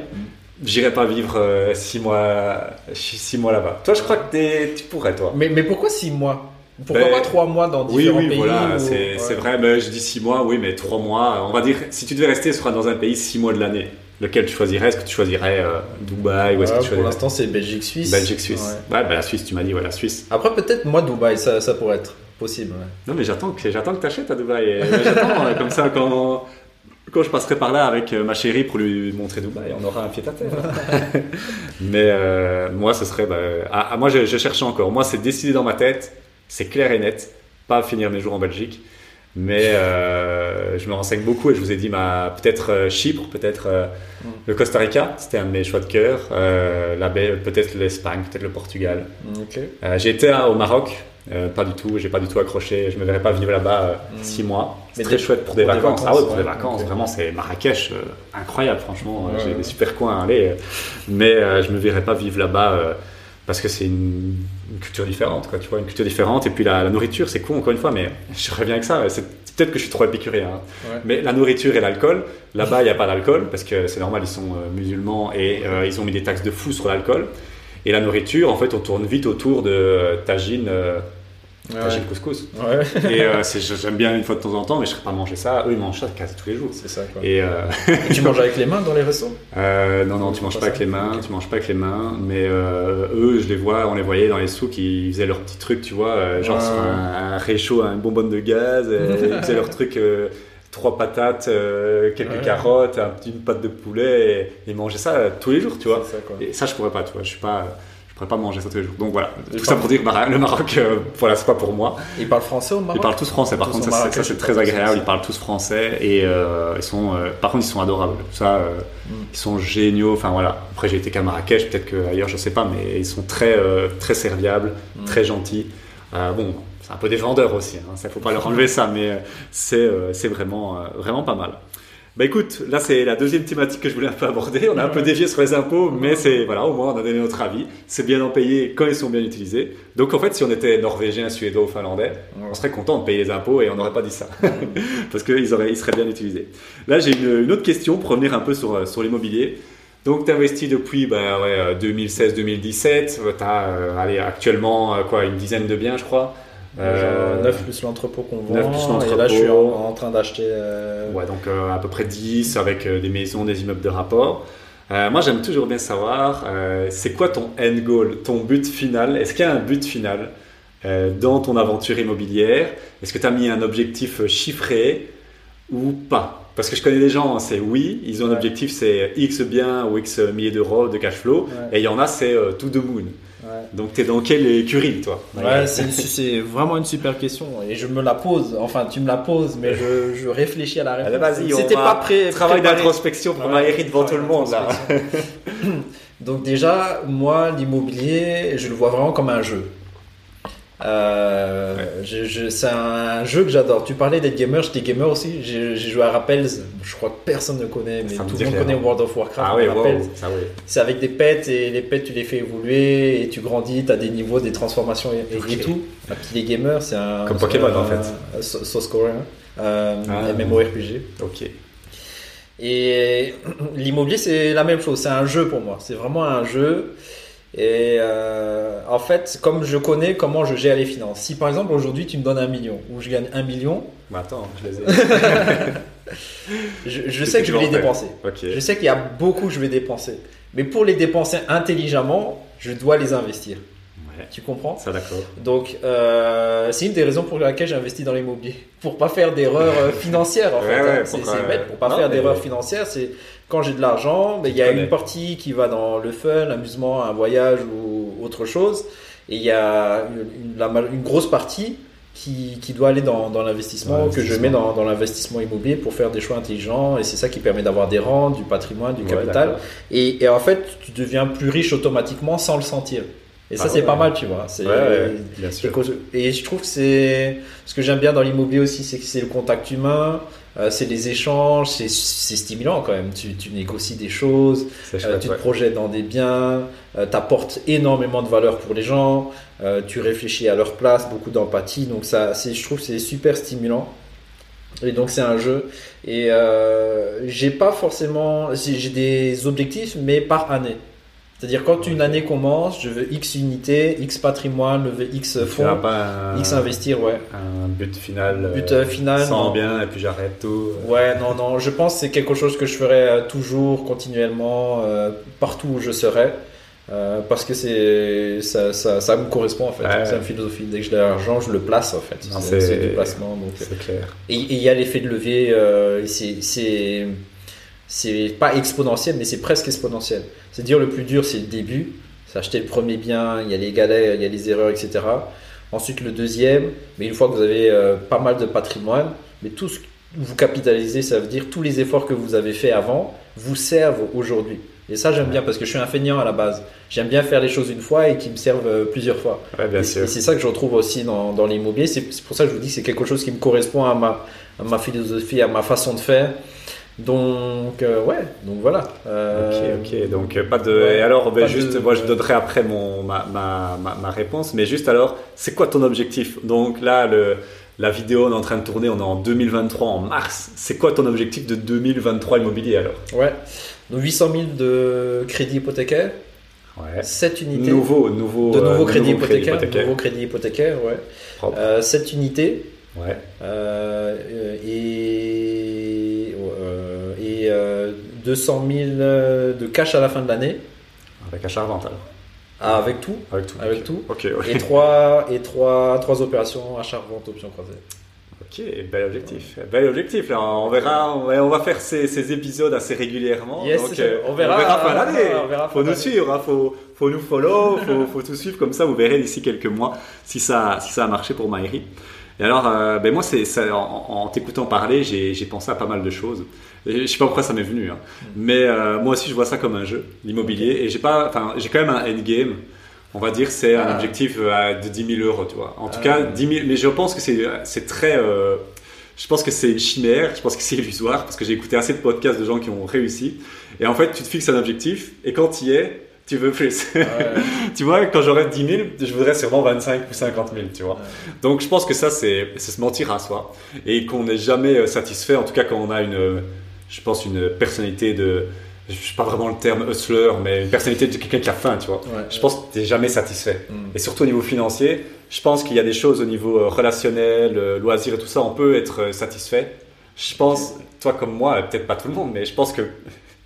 J'irai pas vivre euh, six mois, six mois là-bas. Toi, je crois que tu pourrais, toi. Mais, mais pourquoi six mois? Pourquoi Ben, pas trois mois dans Oui, différents oui, pays voilà, ou- c'est ouais. vrai. Mais je dis six mois, oui, mais trois mois. On va dire, si tu devais rester, ce sera dans un pays six mois de l'année. Lequel tu choisirais? Est-ce que tu choisirais euh, Dubaï ou est-ce Ouais, que tu pour l'instant, c'est Belgique-Suisse. Belgique, Suisse Ouais. Ouais, bah, la Suisse, tu m'as dit, ouais, la Suisse. Après, peut-être moi, Dubaï, ça, ça pourrait être possible. ouais. Non, mais j'attends que, j'attends que tu achètes à Dubaï. Mais j'attends, euh, comme ça, quand, quand je passerai par là avec euh, ma chérie pour lui montrer Dubaï, on aura un pied à terre. mais euh, moi, ce serait. Bah, ah, ah, moi, je, je cherche encore. Moi, c'est décidé dans ma tête, c'est clair et net. Pas finir mes jours en Belgique. Mais euh, je me renseigne beaucoup et je vous ai dit ma- peut-être euh, Chypre, peut-être euh, Mm. le Costa Rica, c'était un de mes choix de cœur. La peut-être l'Espagne, peut-être le Portugal. Euh, j'ai été au Maroc, pas du tout, j'ai pas du tout accroché, je me verrais pas vivre là-bas Mm. six mois. C'est très chouette pour des pour des vacances. ah ouais, pour des vacances, vraiment, c'est Marrakech, incroyable, franchement, Ouais, j'ai ouais. des super coins à aller, mais je me verrais pas vivre là-bas parce que c'est une, une culture différente, quoi, tu vois, une culture différente, et puis la, la nourriture, c'est con encore une fois, mais je reviens avec ça, c'est peut-être que je suis trop épicurien, hein. Ouais. mais la nourriture et l'alcool, là-bas, il n'y a pas d'alcool, parce que c'est normal, ils sont euh, musulmans et euh, ils ont mis des taxes de fou sur l'alcool. Et la nourriture, en fait, on tourne vite autour de euh, tagine, euh, Ouais. tagine couscous. Ouais, Et euh, j'aime bien une fois de temps en temps, mais je ne serais pas manger ça. Eux, ils mangent ça quasi tous les jours. c'est ça quoi. Et euh, Et tu manges avec les mains dans les restos? Euh, non, non, tu manges Pas pas avec les mains, tu manges pas avec les mains, mais eux, je les vois, on les voyait dans les souks, ils faisaient leurs petits trucs, tu vois, genre sur un, un réchaud, une bonbonne de gaz, et ils faisaient leurs trucs, trois patates, euh, quelques Ouais. carottes, un une pâte de poulet, et ils mangeaient ça tous les jours, tu vois. Ça. Et ça, je pourrais pas, tu vois, je suis pas, pourrais pas manger ça tous les jours. Donc voilà, tout ça pour dire que Mara- le Maroc, euh, voilà, c'est pas pour moi. Ils parlent français au Maroc Ils parlent tous français, par Tous contre, ça, c'est- très agréable. Ils parlent tous français et euh, ils sont, euh, par contre, ils sont adorables. Ça, euh, Mm. ils sont géniaux. Enfin voilà. Après, j'ai été qu'à Marrakech, peut-être qu'ailleurs, je sais pas, mais ils sont très, très serviables, Mm. très gentils. Bon, c'est un peu des vendeurs aussi. Hein, ça, faut pas leur enlever ça, mais c'est, vraiment, vraiment pas mal. Bah écoute, là c'est la deuxième thématique que je voulais un peu aborder. On a un peu dévié sur les impôts, mais c'est voilà, au moins on a donné notre avis. C'est bien d'en payer quand ils sont bien utilisés. Donc en fait, si on était norvégien, suédois ou finlandais, on serait content de payer les impôts et on n'aurait pas dit ça. Parce qu'ils ils seraient bien utilisés. Là, j'ai une, une autre question pour revenir un peu sur, euh, sur l'immobilier. Donc, tu investis depuis bah, ouais, euh, 2016-2017. Tu as allez, actuellement euh, quoi, une dizaine de biens, je crois. Euh, 9 plus l'entrepôt qu'on vend. neuf plus l'entrepôt. Et là, je suis en, en train d'acheter. euh, Ouais, donc euh, à peu près 10 avec euh, des maisons, des immeubles de rapport. Euh, moi, j'aime toujours bien savoir, euh, c'est quoi ton end goal, ton but final? Est-ce qu'il y a un but final euh, dans ton aventure immobilière? Est-ce que tu as mis un objectif euh, chiffré ou pas? Parce que je connais des gens, c'est oui, ils ont un Ouais. objectif, c'est X biens ou X milliers d'euros de cash flow. Ouais. Et il y en a, c'est euh, to the moon. Ouais. Donc, tu es dans quelle écurie, toi Ouais, c'est vraiment une super question et je me la pose. Enfin, tu me la poses, mais je, je réfléchis à la réponse. Vas-y, on C'était va- pas prêt. Travail d'introspection pour Ouais, Maïri devant tout le monde, là. Donc déjà, moi, l'immobilier, je le vois vraiment comme un jeu. Euh, je- je- c'est un jeu que j'adore. Tu parlais d'être gamer, j'étais gamer aussi. J'ai joué à Rappels. Je crois que personne ne connaît, mais tout le monde connaît World of Warcraft. Ah oui, wow. C'est avec des pets et les pets tu les fais évoluer et tu grandis, tu as des niveaux, des transformations et, et- tout. Les gamers, c'est un. Comme Pokémon, un- en fait. sauce coréen. Euh, Ah. MMORPG. Ok. Et l'immobilier, c'est la même chose. C'est un jeu pour moi. C'est vraiment un jeu. Et euh, en fait, comme je connais comment je gère les finances. Si par exemple aujourd'hui tu me donnes un million ou je gagne un million, Bah attends, je les ai. je, je C'est sais que je vais les dépenser. Je sais qu'il y a beaucoup que je vais dépenser. Mais pour les dépenser intelligemment, je dois les investir. Ouais, Tu comprends ça d'accord. Donc, euh, c'est une des raisons pour laquelle j'investis dans l'immobilier. Pour pas faire d'erreurs euh, financières, en fait. ouais, hein. C'est bête. Pour pas non, faire d'erreurs financières, c'est quand j'ai de l'argent, ben, il y a connais. une partie qui va dans le fun, l'amusement, un voyage ou autre chose. Et il y a une, grosse partie qui, qui doit aller dans, dans l'investissement, que je mets dans, dans l'investissement immobilier pour faire des choix intelligents. Et c'est ça qui permet d'avoir des rentes, du patrimoine, du capital. et en fait, tu deviens plus riche automatiquement sans le sentir. Et ça, Ah c'est ouais. pas mal, tu vois. C'est, Ouais, ouais, bien et sûr. cause- Et je trouve que c'est ce que j'aime bien dans l'immobilier aussi, c'est que c'est le contact humain, euh, c'est les échanges, c'est c'est stimulant quand même. Tu, tu négocies des choses, C'est euh, chouette, tu ouais. te projettes dans des biens, tu apportes énormément de valeur pour les gens, euh, tu réfléchis à leur place, beaucoup d'empathie. Donc ça, c'est, je trouve que c'est super stimulant. Et donc c'est un jeu. Et euh, j'ai pas forcément, j'ai des objectifs, mais par année. C'est-à-dire quand une année commence, je veux X unités, X patrimoine, lever X fonds, un, X investir, ouais. un but final. But euh, euh, final, sans non. bien et puis j'arrête tout. Ouais, non, non, je pense que c'est quelque chose que je ferai euh, toujours, continuellement, euh, partout où je serai. euh, parce que c'est ça, ça, ça me correspond en fait, Ouais. c'est une philosophie. Dès que j'ai de l'argent, je le place en fait. C'est du placement. Euh, C'est clair. Et il y a l'effet de levier, euh, c'est- c'est pas exponentiel, mais c'est presque exponentiel. C'est dire le plus dur, c'est le début, c'est acheter le premier bien, il y a les galets, il y a les erreurs, etc. Ensuite le deuxième, mais une fois que vous avez euh, pas mal de patrimoine, mais tout ce que vous capitalisez, ça veut dire tous les efforts que vous avez fait avant vous servent aujourd'hui. Et ça j'aime bien parce que je suis un feignant à la base. J'aime bien faire les choses une fois et qui me servent euh, plusieurs fois. Ouais, bien Et sûr. et c'est ça que je retrouve aussi dans, dans l'immobilier. C'est c'est pour ça que je vous dis que c'est quelque chose qui me correspond à ma, à ma philosophie, à ma façon de faire. Donc, euh, ouais, donc voilà. Euh, Ok, ok. Donc, euh, pas de. ouais, et alors, ben, juste, de- moi, je donnerai après mon, ma, ma, ma, ma réponse. Mais juste alors, c'est quoi ton objectif? Donc là, le, la vidéo, on est en train de tourner, on est en 2023, en mars. C'est quoi ton objectif de 2023 immobilier alors? Ouais. Donc 800 000 de crédit hypothécaire, Ouais. 7 unités Nouveau, nouveau. de euh, nouveaux crédits nouveau crédit hypothécaires, hypothécaire. nouveau crédit hypothécaire, ouais. Propre. Euh, 7 unités Ouais. et, et euh, 200 000 de cash à la fin de l'année, Avec achat-revente alors. Ah, avec tout? Avec tout. Avec tout? Ok, ok. Et trois, et trois, trois opérations, achat, revente, option croisée. Ok, bel objectif. Bel objectif. Là, on verra, on va, on va faire ces, ces épisodes assez régulièrement. Yes, donc, euh, on verra. fin d'année. On verra fin Faut nous d'année. suivre, hein, faut, faut nous follow, faut, faut tout suivre comme ça. Vous verrez d'ici quelques mois si ça, si ça a marché pour Maïri. Et alors, euh, ben moi, c'est ça, en, en t'écoutant parler, j'ai j'ai pensé à pas mal de choses. Et je sais pas pourquoi ça m'est venu, hein. mais euh, moi aussi, je vois ça comme un jeu, l'immobilier. Et j'ai pas, enfin, j'ai quand même un endgame. On va dire c'est un Ah. objectif euh, de 10 000 euros, tu vois. En tout Ah. cas, 10 000. Mais je pense que c'est c'est très. euh, je pense que c'est une chimère. Je pense que c'est illusoire parce que j'ai écouté assez de podcasts de gens qui ont réussi. Et en fait, tu te fixes un objectif et quand tu y es, tu veux plus. Ouais. tu vois, quand j'aurai 10 000, je voudrais sûrement 25 ou 50 000, tu vois. Donc je pense que ça, c'est se mentir à soi. Et qu'on n'est jamais euh, satisfait, en tout cas quand on a une, euh, je pense, une personnalité de, je sais pas vraiment le terme hustler, mais une personnalité de quelqu'un qui a faim, tu vois. Ouais. Je pense que tu n'es jamais satisfait. Mm. Et surtout au niveau financier, je pense qu'il y a des choses au niveau euh, relationnel, loisirs et tout ça, on peut être satisfait. Je pense, toi comme moi, peut-être pas tout le monde, mais je pense que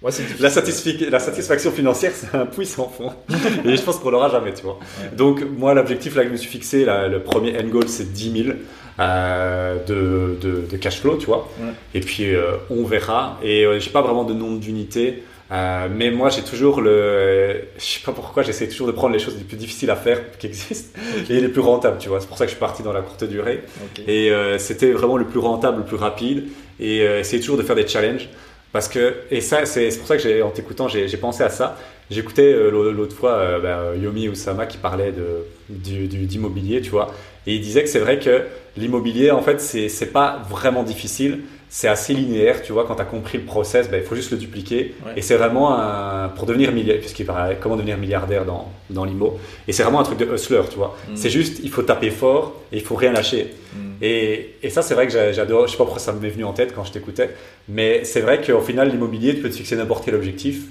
La, satisfaction financière, c'est un puits sans fond. Et je pense qu'on l'aura jamais, tu vois. Donc, moi, l'objectif là que je me suis fixé, là, le premier end goal, c'est 10 000 euh, de, de, de cash flow, tu vois. Ouais. Et puis, euh, on verra. Et euh, j'ai pas vraiment de nombre d'unités. euh, mais moi, j'ai toujours le. Je sais pas pourquoi, j'essaie toujours de prendre les choses les plus difficiles à faire qui existent et les plus rentables, tu vois. C'est pour ça que je suis parti dans la courte durée. Et c'était vraiment le plus rentable, le plus rapide. Et essayer toujours de faire des challenges. Parce que, et ça, c'est pour ça que j'ai, en t'écoutant, j'ai pensé à ça. J'écoutais euh, l'au- l'autre fois euh, bah, Yomi Usama qui parlait de, du, du- d'immobilier, tu vois. Et il disait que c'est vrai que l'immobilier, en fait, c'est pas vraiment difficile. C'est assez linéaire, tu vois. Quand tu as compris le process, bah, il faut juste le dupliquer. Ouais. Et c'est vraiment un, pour devenir milliardaire, puisqu'il parlait comment devenir milliardaire dans, dans l'IMO. Et c'est vraiment un truc de hustler, tu vois. Mm. C'est juste, il faut taper fort et il faut rien lâcher. Mm. Et, et ça, c'est vrai que j'a- j'adore. Je sais pas pourquoi ça m'est venu en tête quand je t'écoutais, mais c'est vrai qu'au final, l'immobilier, tu peux te fixer n'importe quel objectif.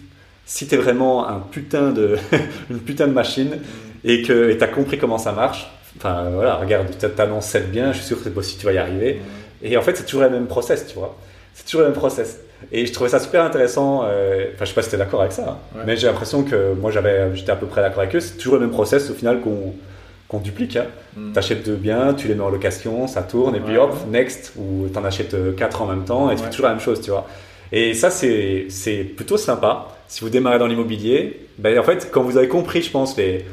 Si tu es vraiment un putain de, une putain de machine et que tu as compris comment ça marche, enfin voilà, regarde, tu t'annonces 7 bien, je suis sûr que possible, tu vas y arriver. Et en fait, c'est toujours le même process, tu vois. C'est toujours le même process. Et je trouvais ça super intéressant. euh, Enfin, je sais pas si tu es d'accord avec ça, hein, Ouais. mais j'ai l'impression que moi, j'avais, j'étais à peu près d'accord avec eux. C'est toujours le même process au final qu'on qu'on duplique. Hein. Mm. T'achètes deux biens, tu les mets en location, ça tourne, et puis Ouais, hop, ouais. next, ou t'en achètes euh, quatre en même temps, et tu fais toujours la même chose, tu vois. Et ça, c'est c'est plutôt sympa. Si vous démarrez dans l'immobilier, ben, en fait, quand vous avez compris, je pense, les,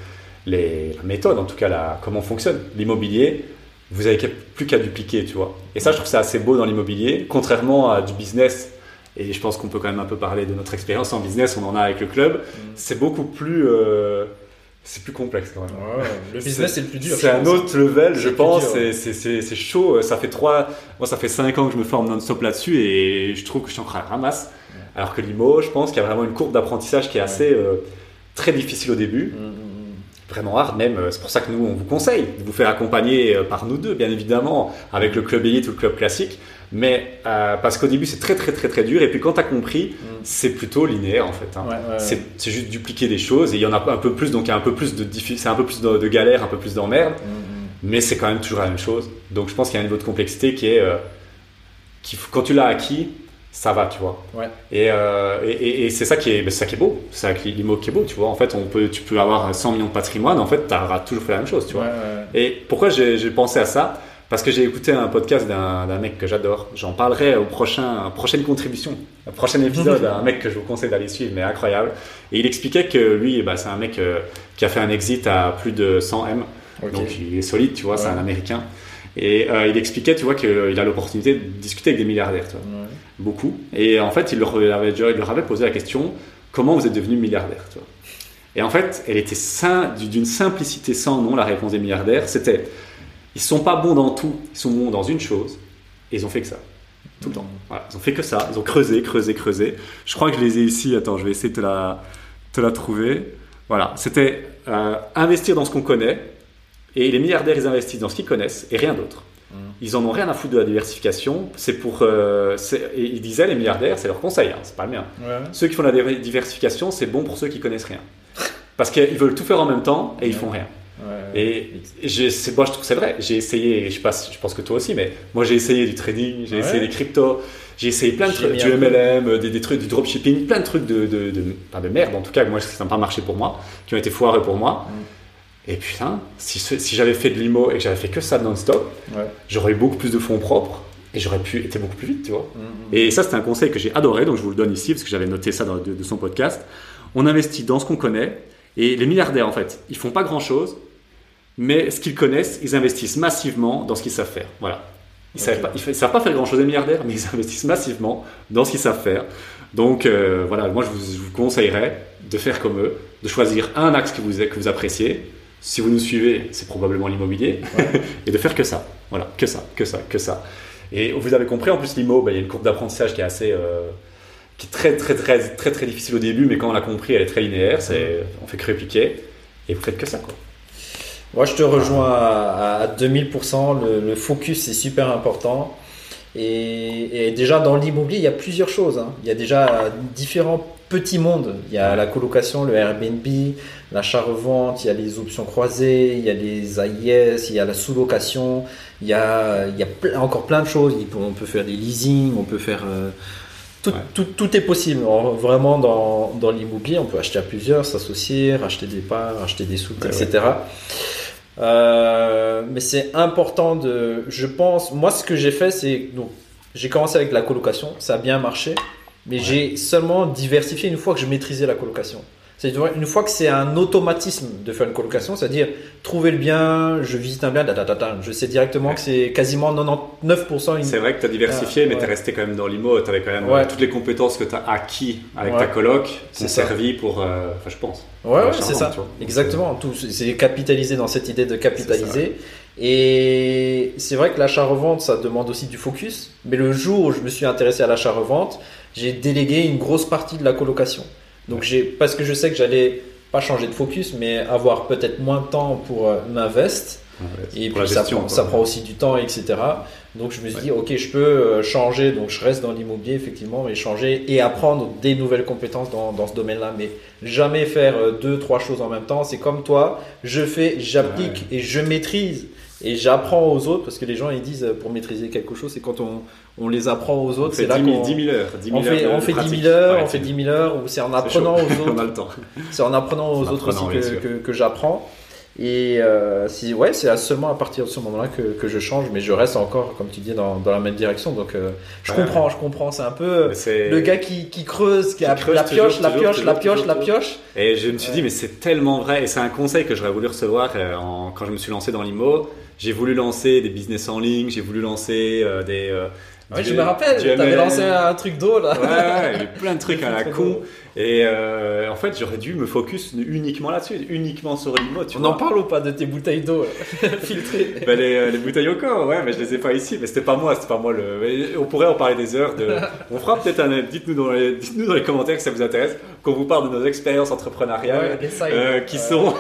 les la méthode, en tout cas, la, comment fonctionne l'immobilier, vous avez qu'à- plus qu'à dupliquer, tu vois. Et ça, je trouve ça assez beau dans l'immobilier, contrairement à du business. Et je pense qu'on peut quand même un peu parler de notre expérience en business, on en a avec le club. C'est beaucoup plus, euh, c'est plus complexe quand même. Ouais, le business, c'est le plus dur. C'est un pense. autre level, je pense. C'est- ouais. Chaud. Ça fait trois, moi ça fait cinq ans que je me forme non-stop là-dessus et je trouve que je suis encore à la ramasse. Alors que l'IMO, je pense qu'il y a vraiment une courbe d'apprentissage qui est assez euh, très difficile au début, Mm, mm, mm. Vraiment hard même. C'est pour ça que nous, on vous conseille de vous faire accompagner euh, par nous deux, bien évidemment, avec le club élite ou le club classique. Mais euh, parce qu'au début, c'est très très très très dur. Et puis quand tu as compris, c'est plutôt linéaire en fait. hein. Ouais, ouais, ouais. C'est juste dupliquer des choses. Et il y en a un peu plus, donc il y a un peu plus de c'est un peu plus de, de galère, un peu plus d'emmerde. Mm, Mais c'est quand même toujours la même chose. Donc je pense qu'il y a un niveau de complexité qui est. euh, qui, quand tu l'as acquis, ça va, tu vois. Ouais. Et, euh, et, et- et c'est ça qui est, ben, ça qui est beau. C'est ça qui l'IMO qui est beau, tu vois. En fait, on peut, tu peux avoir 100 millions de patrimoine, en fait, tu auras toujours fait la même chose, tu vois. ouais. Et pourquoi j'ai pensé à ça? Parce que j'ai écouté un podcast d'un mec que j'adore. J'en parlerai au prochain, prochaine contribution, au prochain épisode. un mec que je vous conseille d'aller suivre, mais incroyable. Et il expliquait que lui, bah, c'est un mec euh, qui a fait un exit à plus de 100 M. Donc il est solide, tu vois, c'est un américain. Et euh, il expliquait, tu vois, qu'il a l'opportunité de discuter avec des milliardaires, tu vois. Beaucoup. Et en fait, il leur, avait, posé la question comment vous êtes devenu milliardaire. Et en fait, elle était d'une simplicité sans nom, la réponse des milliardaires. C'était ils sont pas bons dans tout, ils sont bons dans une chose, et ils ont fait que ça. Tout le temps. Ils ont fait que ça, ils ont creusé, creusé, creusé. Je crois que je les ai ici, attends, je vais essayer de te la, te la trouver. Voilà, c'était euh, investir dans ce qu'on connaît, et les milliardaires, ils investissent dans ce qu'ils connaissent, et rien d'autre. Mm. Ils en ont rien à foutre de la diversification. C'est pour. euh, et ils disaient, les milliardaires, c'est leur conseil, hein, c'est pas le mien. Ouais. Ceux qui font la diver- diversification, c'est bon pour ceux qui connaissent rien. Parce qu'ils veulent tout faire en même temps et ils font rien. Et moi, je trouve que c'est vrai. J'ai essayé, je, pense que toi aussi, mais moi, j'ai essayé du trading, j'ai essayé des cryptos, j'ai essayé plein de trucs, du. MLM, des, des trucs, du dropshipping, plein de trucs de, de, de, pas de merde, en tout cas, moi, ça n'a pas marché pour moi, qui ont été foireux pour moi. Mm. Et putain, si, j'avais fait de l'IMO et que j'avais fait que ça non-stop, Ouais. j'aurais eu beaucoup plus de fonds propres et j'aurais pu être beaucoup plus vite, tu vois. Mm, Et ça, c'est un conseil que j'ai adoré, donc je vous le donne ici parce que j'avais noté ça dans, de, de son podcast. On investit dans ce qu'on connaît et les milliardaires, en fait, ils font pas grand chose, mais ce qu'ils connaissent, ils investissent massivement dans ce qu'ils savent faire. Voilà. Ils Ok. savent pas, ils fa- ils savent pas faire grand chose, les milliardaires, mais ils investissent massivement dans ce qu'ils savent faire. Donc euh, voilà, moi je vous, je vous conseillerais de faire comme eux, de choisir un axe que vous, que vous appréciez. Si vous nous suivez, c'est probablement l'immobilier, et de faire que ça. Voilà, que ça, que ça, que ça. Et vous avez compris, en plus l'IMO, bah, il y a une courbe d'apprentissage qui est assez, euh, qui est très très très très très difficile au début, mais quand on l'a compris, elle est très linéaire. C'est, on fait que répliquer, et vous faites que ça quoi. Moi, je te rejoins à, à 2000%. Le, le focus est super important. Et, et déjà, dans l'immobilier, il y a plusieurs choses. hein. Il y a déjà différents petits mondes. Il y a la colocation, le Airbnb, l'achat-revente, il y a les options croisées, il y a les AIS, il y a la sous-location, il y a, il y a plein- encore plein de choses. On peut faire des leasing, on peut faire. euh, tout, Ouais. tout, tout est possible. En- Vraiment, dans, dans l'immobilier, on peut acheter à plusieurs, s'associer, racheter des parts, acheter des sous, Ouais, etc. Euh, mais c'est important de. Je pense. Moi, ce que j'ai fait, c'est. Donc, j'ai commencé avec la colocation, ça a bien marché, mais Ouais. j'ai seulement diversifié une fois que je maîtrisais la colocation. C'est-à-dire, une fois que c'est un automatisme de faire une colocation, c'est-à-dire trouver le bien, je visite un bien, da, da, da, da, je sais directement Ouais. que c'est quasiment 99% une. C'est vrai que tu as diversifié, Ah, mais ouais. tu es resté quand même dans l'IMO. Tu avais quand même Ouais. euh, toutes les compétences que tu as acquis avec ta coloc C'est servi pour. euh, Enfin, je pense. Ouais, c'est ça. Exactement. Tout, c'est capitaliser dans cette idée de capitaliser. Et c'est vrai que l'achat-revente, ça demande aussi du focus. Mais le jour où je me suis intéressé à l'achat-revente, j'ai délégué une grosse partie de la colocation. Donc j'ai, parce que je sais que j'allais pas changer de focus, mais avoir peut-être moins de temps pour euh, m'investir. Et puis ça, gestion, prend, ça prend aussi du temps, etc. Donc je me suis dit, ok, je peux euh, changer, donc je reste dans l'immobilier, effectivement, mais changer et apprendre des nouvelles compétences dans, dans ce domaine-là. Mais jamais faire euh, deux, trois choses en même temps. C'est comme toi, je fais, j'applique et je maîtrise. Et j'apprends aux autres, parce que les gens ils disent euh, pour maîtriser quelque chose, c'est quand on, on les apprend aux autres, c'est là 10 000, qu'on 10 000 heures. 10 000 on fait, on fait 10 pratique. 000 heures, on fait c'est- 10 000 heures, ou c'est en apprenant aux on autres a le temps. c'est en apprenant aux autres aussi que, que, que j'apprends. Et euh, si, ouais, c'est seulement à partir de ce moment-là que, que je change, mais je reste encore, comme tu dis, dans, dans la même direction. Donc euh, je Ouais. comprends, je comprends. C'est un peu c'est- le gars qui, qui creuse, qui, a creuse la pioche, la toujours, pioche, la toujours, pioche, toujours, la pioche. Et je me suis dit, mais c'est tellement vrai, et c'est un conseil que j'aurais voulu recevoir euh, en- quand je me suis lancé dans l'IMO. J'ai voulu lancer des business en ligne, j'ai voulu lancer euh, des. euh, Ouais, du- je me rappelle, t'avais lancé un truc d'eau là. Ouais, ouais, il y a plein de trucs à la con. Et euh, en fait, j'aurais dû me focus uniquement là-dessus, uniquement sur l'IMO. Tu On vois. en parle ou pas de tes bouteilles d'eau euh, filtrées Ben, les, les bouteilles au corps, ouais, mais je les ai pas ici. Mais c'était pas moi, c'était pas moi le. on pourrait en parler des heures. De... On fera peut-être un. Dites-nous dans les, dites-nous dans les commentaires que ça vous intéresse, qu'on vous parle de nos expériences entrepreneuriales. Ouais, des sides. euh, qui sont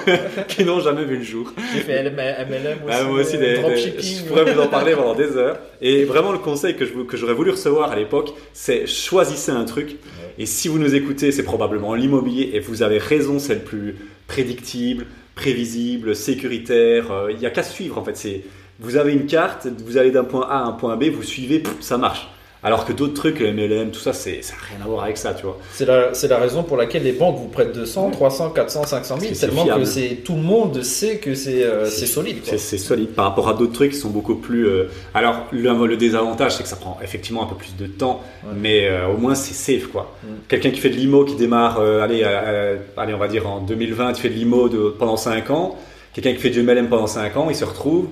qui n'ont jamais vu le jour. J'ai fait LM MLM aussi. Ah, moi aussi, des, des- dropshipping. je pourrais vous en parler pendant des heures. Et vraiment, le conseil que j'aurais voulu recevoir à l'époque, c'est choisissez un truc. Et si vous nous écoutez, c'est probablement l'immobilier. Et vous avez raison, c'est le plus prédictible, prévisible, sécuritaire. Euh, Il n'y a qu'à suivre en fait. Vous avez une carte, vous allez d'un point A à un point B, vous suivez, ça marche. Alors que d'autres trucs, le MLM, tout ça, c'est ça n'a rien à voir avec ça, tu vois. C'est la, c'est la raison pour laquelle les banques vous prêtent 200, 300, 400, 500 000. Parce que c'est Tellement fiable. que c'est, tout le monde sait que c'est, euh, C'est- solide. C'est solide par rapport à d'autres trucs qui sont beaucoup plus. euh, Alors, le, le désavantage, c'est que ça prend effectivement un peu plus de temps, Ouais. mais euh, au moins c'est safe quoi. Mm. Quelqu'un qui fait de l'IMO, qui démarre, allez, allez, on va dire en 2020, qui fait de l'IMO de- pendant 5 ans, quelqu'un qui fait du MLM pendant 5 ans, il se retrouve.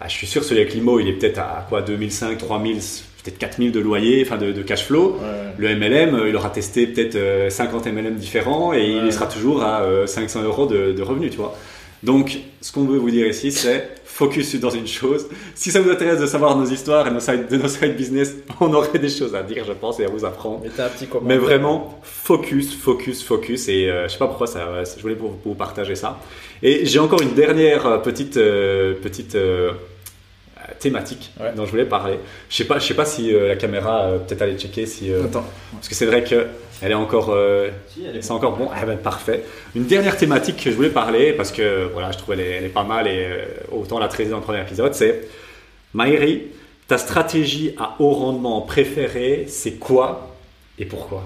ah, je suis sûr, celui avec l'IMO, il est peut-être à quoi 2005, 3000, peut-être 4000 de loyer, enfin de, de cash flow. Ouais. Le MLM, euh, il aura testé peut-être euh, 50 MLM différents et Ouais. il sera toujours à euh, 500 euros de, de revenus, tu vois. Donc, ce qu'on veut vous dire ici, c'est focus dans une chose. Si ça vous intéresse de savoir nos histoires et nos side, de nos side business, on aurait des choses à dire, je pense, et à vous apprendre. Un petit. Mais vraiment, focus, focus, focus. Et euh, je sais pas pourquoi ça, je voulais pour, pour vous partager ça. Et j'ai encore une dernière euh, petite, euh, petite euh, euh, thématique Ouais. dont je voulais parler. Je sais pas, je sais pas si euh, la caméra euh, peut-être aller checker si. euh, Attends. parce que c'est vrai que elle est encore, euh, Si, elle est c'est encore bon. Ah ben parfait. Une dernière thématique que je voulais parler parce que voilà, je trouve elle est, elle est pas mal et euh, autant la traiter dans le premier épisode, c'est Maïri, ta stratégie à haut rendement préférée, c'est quoi et pourquoi?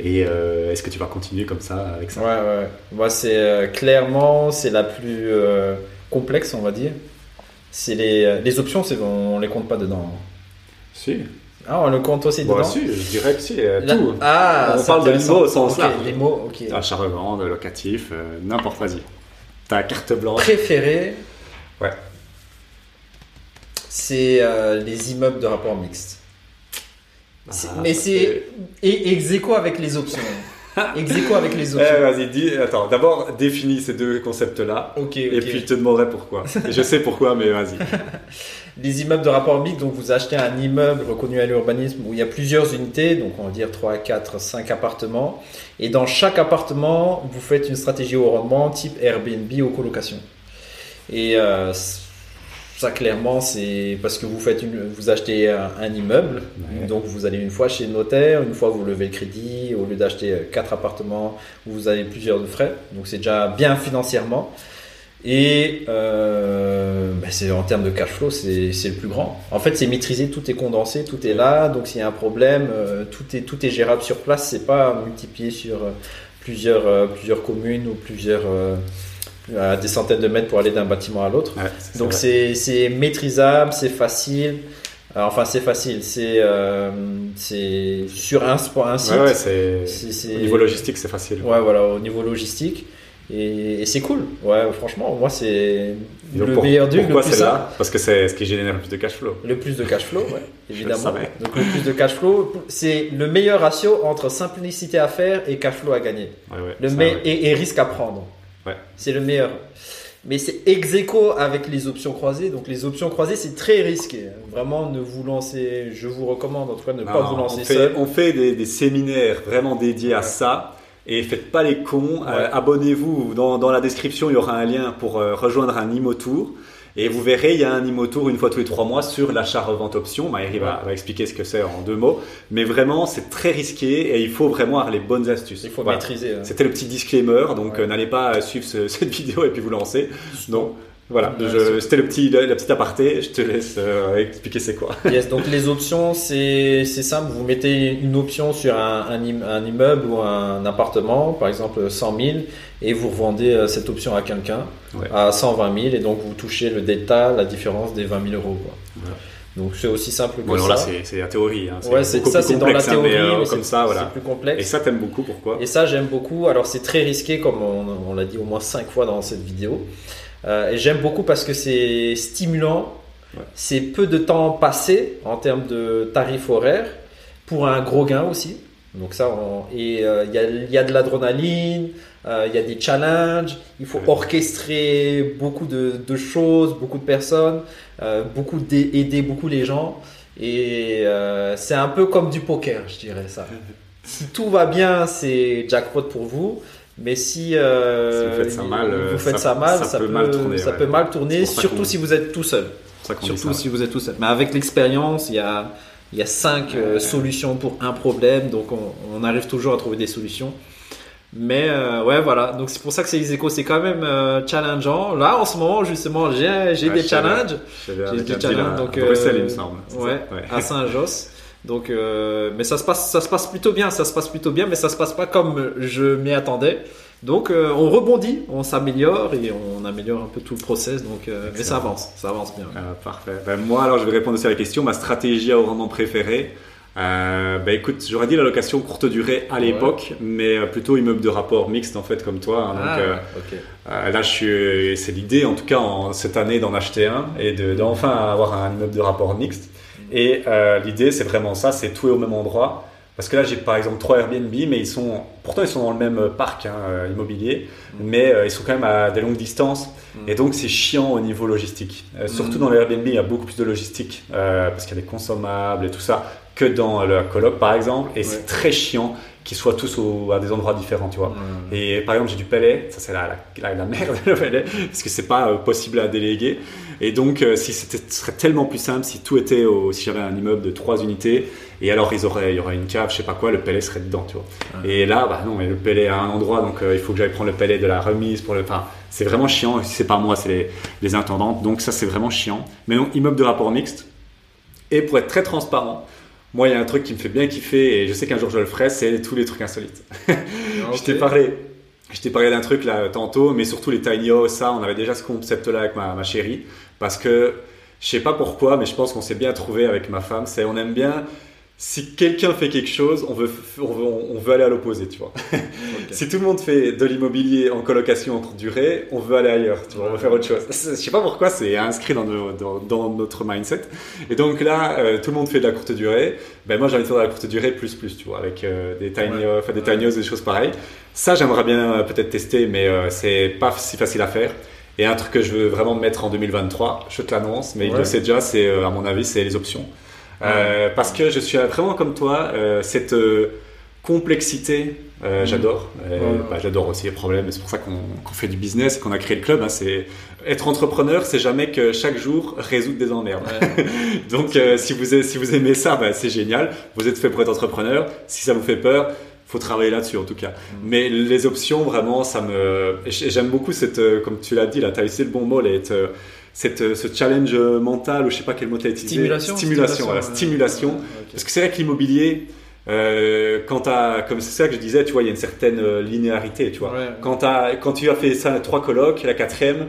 Et euh, est-ce que tu vas continuer comme ça avec ça? Ouais, ouais. Moi, c'est euh, clairement, c'est la plus euh, complexe, on va dire. C'est les, euh, les options, c'est on les compte pas dedans. Si. Ah, on le compte aussi Bon, dedans. si, je dirais que si. euh, Là- tout. Ah, On c'est parle de intéressant. l'IMO au sens Ok, large. Les mots, ok. Achat-revente, locatif, euh, n'importe vas-y. Ta carte blanche. Préféré. Ouais. C'est euh, les immeubles de rapport mixte. C'est- Ah, mais c'est et ex aequo avec les options. ex aequo avec les Eh, options. vas-y, dis, attends, d'abord définis ces deux concepts-là. ok, ok. Et puis je te demanderai pourquoi. Et je sais pourquoi, mais vas-y. Les immeubles de rapport mixte, donc vous achetez un immeuble reconnu à l'urbanisme où il y a plusieurs unités, donc on va dire 3, 4, 5 appartements. Et dans chaque appartement, vous faites une stratégie au rendement type Airbnb ou colocation. Et euh, ça, clairement, c'est parce que vous, faites une, vous achetez un, un immeuble, Ouais. donc vous allez une fois chez le notaire, une fois vous levez le crédit, au lieu d'acheter 4 appartements, vous avez plusieurs de frais. Donc c'est déjà bien financièrement. Et euh, ben, c'est en termes de cash flow, c'est c'est le plus grand. En fait, c'est maîtrisé, tout est condensé, tout est là. Donc, s'il y a un problème, euh, tout est tout est gérable sur place. C'est pas multiplié sur euh, plusieurs euh, plusieurs communes ou plusieurs euh, à des centaines de mètres pour aller d'un bâtiment à l'autre. Ouais, c'est Donc, c'est c'est maîtrisable, c'est facile. Euh, enfin, c'est facile. C'est euh, c'est sur un, un site. Ouais, c'est. c'est- c'est- Au niveau logistique, c'est facile. Ouais, voilà, au niveau logistique. Et, et c'est cool. Ouais, franchement, moi, c'est le pour- meilleur le Pourquoi plus simple. celle-là Parce que c'est ce qui génère le plus de cash flow. Le plus de cash flow, ouais, évidemment. savais. Donc, le plus de cash flow, c'est le meilleur ratio entre simplicité à faire et cash flow à gagner. Ouais, ouais, Le ça, ouais. et, et risque à prendre. Ouais. C'est le meilleur. Mais c'est ex aequo avec les options croisées. Donc, les options croisées, c'est très risqué. Vraiment, ne vous lancez, je vous recommande en tout cas de ne pas vous lancer on fait, seul. on fait des, des séminaires vraiment dédiés à ça. Et faites pas les cons. Ouais. Euh, Abonnez-vous. Dans, dans la description, il y aura un lien pour euh, rejoindre un IMO-tour. Et vous verrez, il y a un IMO-tour une fois tous les trois mois sur l'achat-revente option. Maëri va, expliquer ce que c'est en deux mots. Mais vraiment, c'est très risqué et il faut vraiment avoir les bonnes astuces. Il faut Voilà. maîtriser. hein. C'était le petit disclaimer, donc Ouais. euh, n'allez pas euh, suivre ce- cette vidéo et puis vous lancer. Donc voilà, Ouais, c'était le petit, la, la petite aparté. Je te laisse euh, expliquer c'est quoi. Yes, donc les options, c'est c'est simple. Vous mettez une option sur un, un, im- un immeuble ou un appartement, par exemple 100 000, et vous revendez euh, cette option à quelqu'un Ouais. à 120 000, et donc vous touchez le delta, la différence des 20 000 euros. quoi. Voilà. Donc c'est aussi simple que Bon, alors ça. là, c'est la théorie. Hein. ouais, ça, c'est dans la hein, théorie, mais, euh, mais comme ça, voilà. c'est plus complexe. Et ça, t'aimes beaucoup, pourquoi? Et ça, j'aime beaucoup. Alors, c'est très risqué, comme on, on l'a dit au moins cinq fois dans cette vidéo. Euh, et j'aime beaucoup parce que c'est stimulant. Ouais. C'est peu de temps passé en termes de tarifs horaires pour un gros gain aussi. Donc ça, on- et euh, il y, a, il y a de l'adrénaline, euh, il y a des challenges, il faut Ouais. orchestrer beaucoup de, de choses, beaucoup de personnes, beaucoup aider beaucoup les gens. Et c'est un peu comme du poker, je dirais ça. Si tout va bien, c'est jackpot pour vous. Mais si, euh, Si vous faites ça mal, euh, vous faites ça- ça, mal, ça ça, peut peut, mal tourner, ça ouais. peut mal tourner, surtout si vous êtes tout seul. Surtout si vous êtes tout seul. Mais avec l'expérience, il y a, il y a cinq euh, solutions pour un problème, donc on, on arrive toujours à trouver des solutions. Mais euh, ouais, voilà. Donc c'est pour ça que ces échos, c'est quand même euh, challengeant. Là, en ce moment, justement, j'ai j'ai Ouais, des challenges. J'ai des challenges, donc, à Bruxelles, euh, il me semble. Ouais, Ouais. à Saint-Josse. Donc, euh, mais ça se passe, ça se passe plutôt bien. Ça se passe plutôt bien, mais ça se passe pas comme je m'y attendais. Donc, euh, on rebondit, on s'améliore et on améliore un peu tout le process. Donc, euh, mais ça avance, ça avance bien. Ah, parfait. Ben, moi, alors, je vais répondre aussi à la question. Ma stratégie à rendement préférée. Euh, ben, écoute, j'aurais dit la location courte durée à l'époque, mais plutôt immeuble de rapport mixte en fait comme toi. hein. donc, Ah, euh, ok. euh, là, je c'est l'idée en tout cas en, cette année d'en acheter un et de, d'enfin avoir un immeuble de rapport mixte. Et euh, l'idée, c'est vraiment ça, c'est tout est au même endroit. Parce que là, j'ai par exemple trois Airbnb, mais ils sont, pourtant ils sont dans le même parc hein, euh, immobilier, mais euh, ils sont quand même à des longues distances. Et donc, c'est chiant au niveau logistique. Euh, surtout Mm. dans les Airbnb, il y a beaucoup plus de logistique euh, parce qu'il y a des consommables et tout ça que dans le coloc par exemple. Et Ouais. c'est très chiant qu'ils soient tous au- à des endroits différents, tu vois. Mm. Et par exemple, j'ai du palais, ça c'est la, la, la, merde le palais, parce que c'est pas euh, possible à déléguer. Et donc, euh, si c'était, ce serait tellement plus simple si tout était au, si j'avais un immeuble de trois unités, et alors ils auraient, il y aurait une cave, je sais pas quoi, le palais serait dedans, tu vois. Et là, bah non, mais le palais est à un endroit, donc euh, il faut que j'aille prendre le palais de la remise pour le. Enfin, c'est vraiment chiant. C'est pas moi, c'est les, les intendantes. Donc ça, c'est vraiment chiant. Mais non, immeuble de rapport mixte. Et pour être très transparent, moi, il y a un truc qui me fait bien kiffer, et je sais qu'un jour je le ferai, c'est tous les trucs insolites. Je t'ai parlé, je t'ai parlé d'un truc là tantôt, mais surtout les tiny house, ça, on avait déjà ce concept-là avec ma, ma chérie, parce que je sais pas pourquoi, mais je pense qu'on s'est bien trouvé avec ma femme. C'est on aime bien. Si quelqu'un fait quelque chose, on veut, on veut, on veut aller à l'opposé, tu vois. Si tout le monde fait de l'immobilier en colocation en courte durée, on veut aller ailleurs, tu vois, on veut faire autre chose. Je sais pas pourquoi, c'est inscrit dans, nos- dans, dans notre mindset. Et donc là, euh, tout le monde fait de la courte durée. Ben moi, j'ai envie de faire de la courte durée plus plus, tu vois, avec euh, des tiny, Ouais. enfin, des Ouais. tiny houses, des choses pareilles. Ça, j'aimerais bien euh, peut-être tester, mais euh, c'est pas si facile à faire. Et un truc que je veux vraiment mettre en 2023, je te l'annonce, mais il Ouais. le sait déjà, c'est à mon avis, c'est les options. Euh, parce que je suis vraiment comme toi, euh, cette euh, complexité, euh, Mhm. j'adore. Euh, bah, j'adore aussi les problèmes, c'est pour ça qu'on qu'on fait du business et qu'on a créé le club. hein, c'est être entrepreneur, c'est jamais que chaque jour résoudre des emmerdes. Ouais. Donc euh, si vous a- si vous aimez ça, bah, c'est génial. Vous êtes fait pour être entrepreneur. Si ça vous fait peur, faut travailler là-dessus en tout cas. Mais les options, vraiment, ça me. J'aime beaucoup cette, comme tu l'as dit là, tu as le bon mot, là, être, cette, euh, ce challenge mental, ou je sais pas quel mot tu as utilisé. Stimulation. Stimulation, voilà, stimulation. Ok. Parce que c'est vrai que l'immobilier, euh, quand comme c'est ça que je disais, tu vois, il y a une certaine euh, linéarité, tu vois. Ouais. Quand, quand tu as fait ça trois colocs, la quatrième,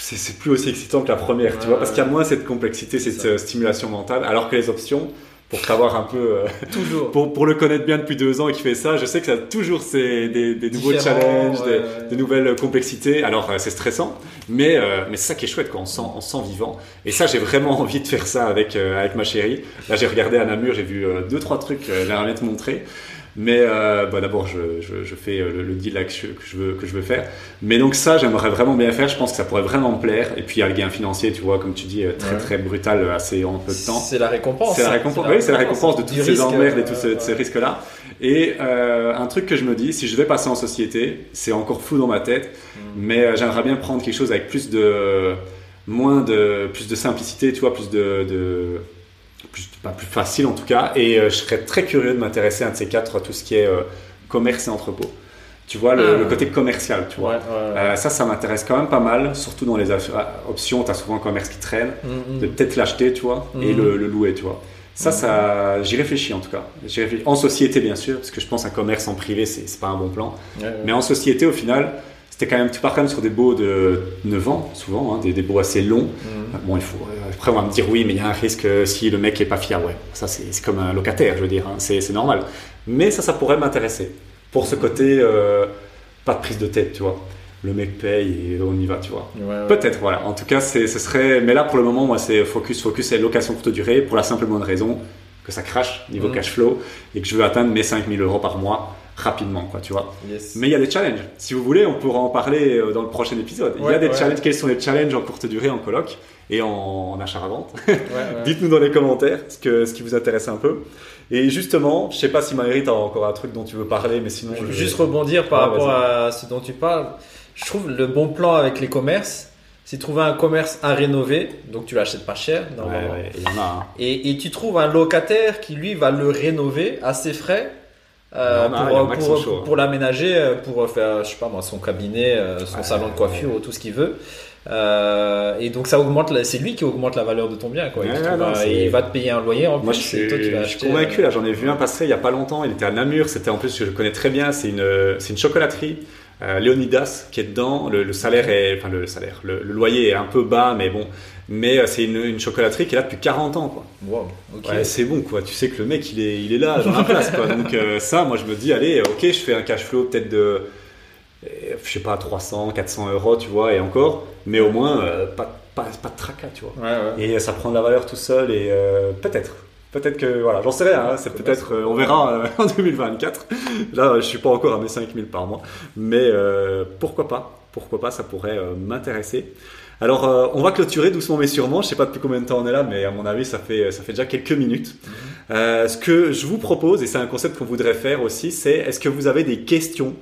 c'est, plus aussi excitant que la première, tu vois, parce qu'il y a moins cette complexité, cette euh, stimulation mentale, alors que les options, pour savoir un peu, euh, Toujours. pour, pour le connaître bien depuis deux ans et qui fait ça, je sais que ça a toujours ces, des, des nouveaux challenges, ouais, des, nouvelles complexités. Alors euh, c'est stressant, mais, euh, mais c'est ça qui est chouette quand on se sent, on se sent vivant. Et ça, j'ai vraiment envie de faire ça avec, avec ma chérie. Là, j'ai regardé à Namur, j'ai vu deux, trois trucs, euh, j'aimerais te montrer. Mais euh, bah, d'abord, je, je, je fais euh, le, le deal là que je, que, je veux, que je veux faire. Mais donc ça, j'aimerais vraiment bien faire. Je pense que ça pourrait vraiment me plaire. Et puis il y a le gain financier, tu vois, comme tu dis, euh, très Ouais. très brutal, assez en peu de temps. C'est la récompense. C'est la récompense, oui, c'est la récompense de Du toutes ces emmerdes et tous ces, risques-là. Et euh, un truc que je me dis, si je devais passer en société, c'est encore fou dans ma tête, Mm. mais j'aimerais bien prendre quelque chose avec plus de moins de plus de simplicité, tu vois, plus de, de plus, pas plus facile en tout cas. Et euh, je serais très curieux de m'intéresser à un de ces quatre, tout ce qui est euh, commerce et entrepôt. Tu vois, le, Ah. le côté commercial, tu vois. Ouais, ouais, ouais. Euh, ça, ça m'intéresse quand même pas mal, surtout dans les aff- options, tu as souvent un commerce qui traîne Mm, mm. de peut-être l'acheter, tu vois, et Mhm. le, le louer, tu vois. Ça, ça, j'y réfléchis en tout cas. Réfléchis. En société, bien sûr, parce que je pense un commerce en privé, c'est pas un bon plan. Mais en société, au final, c'était quand même, tu pars quand même sur des baux de 9 ans, souvent, hein, des, des baux assez longs. Mm. Bon, il faut, après, on va me dire oui, mais il y a un risque si le mec est pas fiable. Ouais, ça, c'est comme un locataire, je veux dire, hein, c'est normal. Mais ça, ça pourrait m'intéresser. Pour ce côté, euh, pas de prise de tête, tu vois. Le mec paye et on y va, tu vois. Ouais, ouais. Peut-être, voilà. En tout cas, ce serait. Mais là, pour le moment, moi, c'est focus, focus, c'est location courte durée pour la simple et bonne raison. que ça crache niveau Mhm. cash flow et que je veux atteindre mes 5000 euros par mois rapidement, quoi, tu vois. Yes. Mais il y a des challenges. Si vous voulez, on pourra en parler euh, dans le prochain épisode. il y a des challenges. Quels sont les challenges en courte durée en coloc? Et en, en achat-revente Ouais, ouais. Dites-nous dans les commentaires ce, que, ce qui vous intéresse un peu. Et justement, je sais pas si Maëri, t'as encore un truc dont tu veux parler, mais sinon. Je veux je- juste rebondir par Ouais, rapport à ce dont tu parles. Je trouve le bon plan avec les commerces, c'est trouver un commerce à rénover, donc tu l'achètes pas cher Ouais, normalement. ouais, il y en a. hein. Et, et tu trouves un locataire qui lui va le rénover à ses frais euh, pour, pour- hein. pour l'aménager, euh, pour faire, je sais pas moi, son cabinet, euh, son Ouais, salon de coiffure ouais. ou tout ce qu'il veut. Euh, et donc ça augmente, c'est lui qui augmente la valeur de ton bien. Quoi. Il, non, va te payer un loyer en Moi, plus. je suis, toi, vas je convaincu. euh, Là, j'en ai vu un passer il y a pas longtemps. Il était à Namur. C'était en plus, je le connais très bien. C'est une, c'est une chocolaterie. euh, Leonidas qui est dedans. Le, le salaire est, enfin le salaire, le, le loyer est un peu bas, mais bon. Mais euh, c'est une, une chocolaterie qui est là depuis 40 ans, quoi. wow, ok. Ouais, c'est bon, quoi. Tu sais que le mec, il est, il est là, dans la place, quoi. Donc euh, ça, moi, je me dis, allez, ok, je fais un cash flow peut-être de, euh, je sais pas, 300, 400 euros, tu vois, et encore. Mais au moins, euh, pas, pas, pas de tracas, tu vois. Ouais, ouais. Et ça prend de la valeur tout seul et euh, peut-être. Peut-être que, voilà, j'en sais rien, hein, c'est peut-être, euh, on verra euh, en 2024. Là, je suis pas encore à mes 5000 par mois. Mais euh, pourquoi pas? Pourquoi pas, ça pourrait euh, m'intéresser. Alors, euh, on va clôturer doucement mais sûrement. Je sais pas depuis combien de temps on est là, mais à mon avis, ça fait, ça fait déjà quelques minutes. Euh, ce que je vous propose, et c'est un concept qu'on voudrait faire aussi, c'est est-ce que vous avez des questions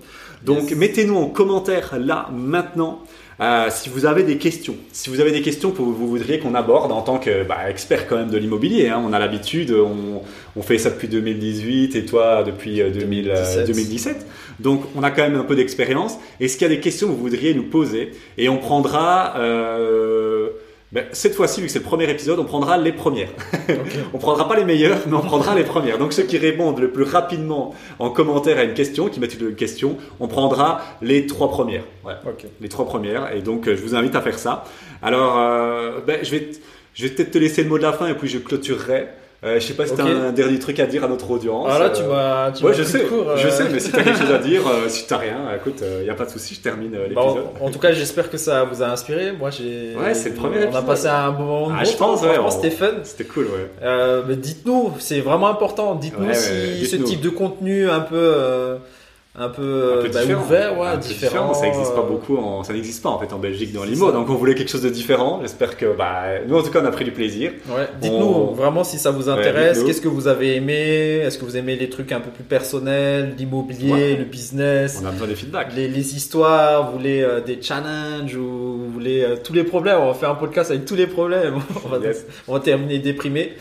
Donc, Yes. mettez-nous en commentaire là, maintenant. Euh, si vous avez des questions, si vous avez des questions que vous, vous voudriez qu'on aborde en tant que bah, expert quand même de l'immobilier, hein, on a l'habitude, on, on fait ça depuis 2018 et toi depuis euh, 2000, euh, 2017. 2017. Donc on a quand même un peu d'expérience. Est-ce qu'il y a des questions que vous voudriez nous poser? Et on prendra, euh, ben, cette fois-ci, vu que c'est le premier épisode, on prendra les premières. on prendra pas les meilleures, mais on prendra les premières. Donc ceux qui répondent le plus rapidement en commentaire à une question, qui mettent une question, on prendra les trois premières. Ouais Ok. les trois premières. Et donc, euh, je vous invite à faire ça. Alors, euh, ben, je vais, je vais peut-être te laisser le mot de la fin et puis je clôturerai. Euh, je sais pas si tu Ok. as un dernier truc à dire à notre audience. Ah là, Euh, tu m'as. tu Ouais, m'as je sais, de court, je euh. sais, mais si tu as quelque chose à dire, euh, si tu rien, écoute, il n'y a pas de souci, je termine euh, Bon, l'épisode. en tout cas, j'espère que ça vous a inspiré. Moi, j'ai. Ouais, c'est le premier On a passé un bon moment. Ah, je bon pense, temps. ouais, Franchement, on- c'était fun. C'était cool, ouais. Euh, mais dites-nous, c'est vraiment important. Dites-nous Ouais, si ouais, ce type de contenu un peu, euh, un peu, euh, Un peu bah, ouvert, ouais, Un peu différent. Ça n'existe pas euh, beaucoup, en- ça n'existe pas en fait en Belgique dans l'IMO. Donc on voulait quelque chose de différent. J'espère que, bah, nous en tout cas, on a pris du plaisir. Ouais, dites-nous On- vraiment si ça vous intéresse. Qu'est-ce que vous avez aimé? Est-ce que vous aimez les trucs un peu plus personnels, l'immobilier, le business, On a besoin des feedbacks. les, les histoires Vous voulez euh, des challenges ou vous voulez euh, tous les problèmes? On va faire un podcast avec tous les problèmes. on, va, Yes. on va terminer déprimé.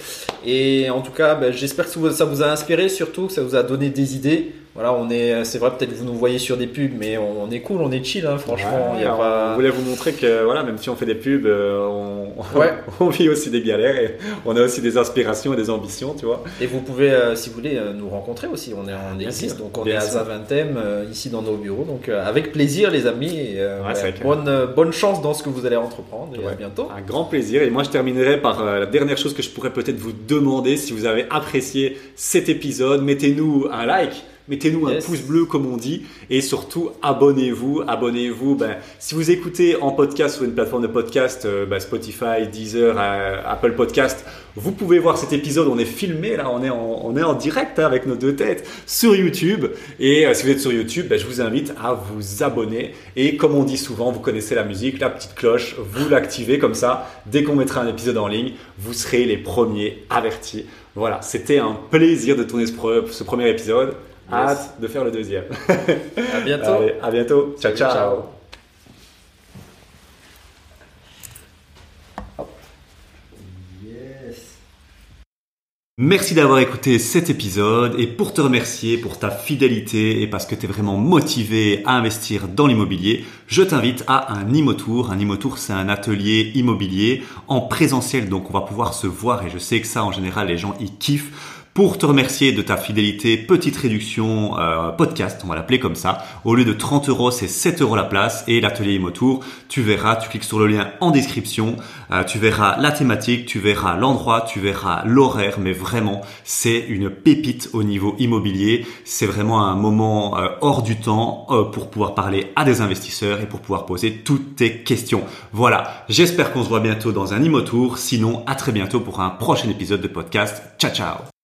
Et en tout cas, ben, j'espère que ça vous a inspiré, surtout que ça vous a donné des idées. Voilà, on est, c'est vrai, peut-être que vous nous voyez sur des pubs, mais on, on est cool, on est chill, hein, franchement. Ouais, y a on pas... voulait vous montrer que voilà, même si on fait des pubs, euh, on, Ouais. on vit aussi des galères et on a aussi des aspirations et des ambitions, tu vois. Et vous pouvez, euh, si vous voulez, euh, nous rencontrer aussi. On, est, on existe, donc on bien est à. Zaventem, euh, ici dans nos bureaux. Donc euh, avec plaisir, les amis. Et, euh, Ouais, bonne, euh, bonne chance dans ce que vous allez entreprendre. Et à bientôt. Un grand plaisir. Et moi, je terminerai par euh, la dernière chose que je pourrais peut-être vous demander si vous avez apprécié cet épisode. Mettez-nous un like. Mettez-nous Yes. un pouce bleu comme on dit et surtout abonnez-vous, abonnez-vous. Ben, si vous écoutez en podcast sur une plateforme de podcast, euh, ben, Spotify, Deezer, euh, Apple Podcast, vous pouvez voir cet épisode. On est filmé là, on est en, on est en direct hein, avec nos deux têtes sur YouTube. Et euh, si vous êtes sur YouTube, ben, je vous invite à vous abonner. Et comme on dit souvent, vous connaissez la musique, la petite cloche, vous l'activez comme ça. Dès qu'on mettra un épisode en ligne, vous serez les premiers avertis. Voilà, c'était un plaisir de tourner ce, ce premier épisode. Hâte de faire le deuxième. À bientôt. Allez, à bientôt. Ciao, ciao. Ciao. Merci d'avoir écouté cet épisode et pour te remercier pour ta fidélité et parce que tu es vraiment motivé à investir dans l'immobilier, je t'invite à un Imotour. Un Imotour, c'est un atelier immobilier en présentiel, donc on va pouvoir se voir et je sais que ça, en général, les gens y kiffent. Pour te remercier de ta fidélité, petite réduction euh, podcast, on va l'appeler comme ça. Au lieu de 30 euros, c'est 7 euros la place et l'atelier Imotour. Tu verras, tu cliques sur le lien en description, euh, tu verras la thématique, tu verras l'endroit, tu verras l'horaire, mais vraiment, c'est une pépite au niveau immobilier. C'est vraiment un moment euh, hors du temps euh, pour pouvoir parler à des investisseurs et pour pouvoir poser toutes tes questions. Voilà, j'espère qu'on se voit bientôt dans un Imotour. Sinon, à très bientôt pour un prochain épisode de podcast. Ciao, ciao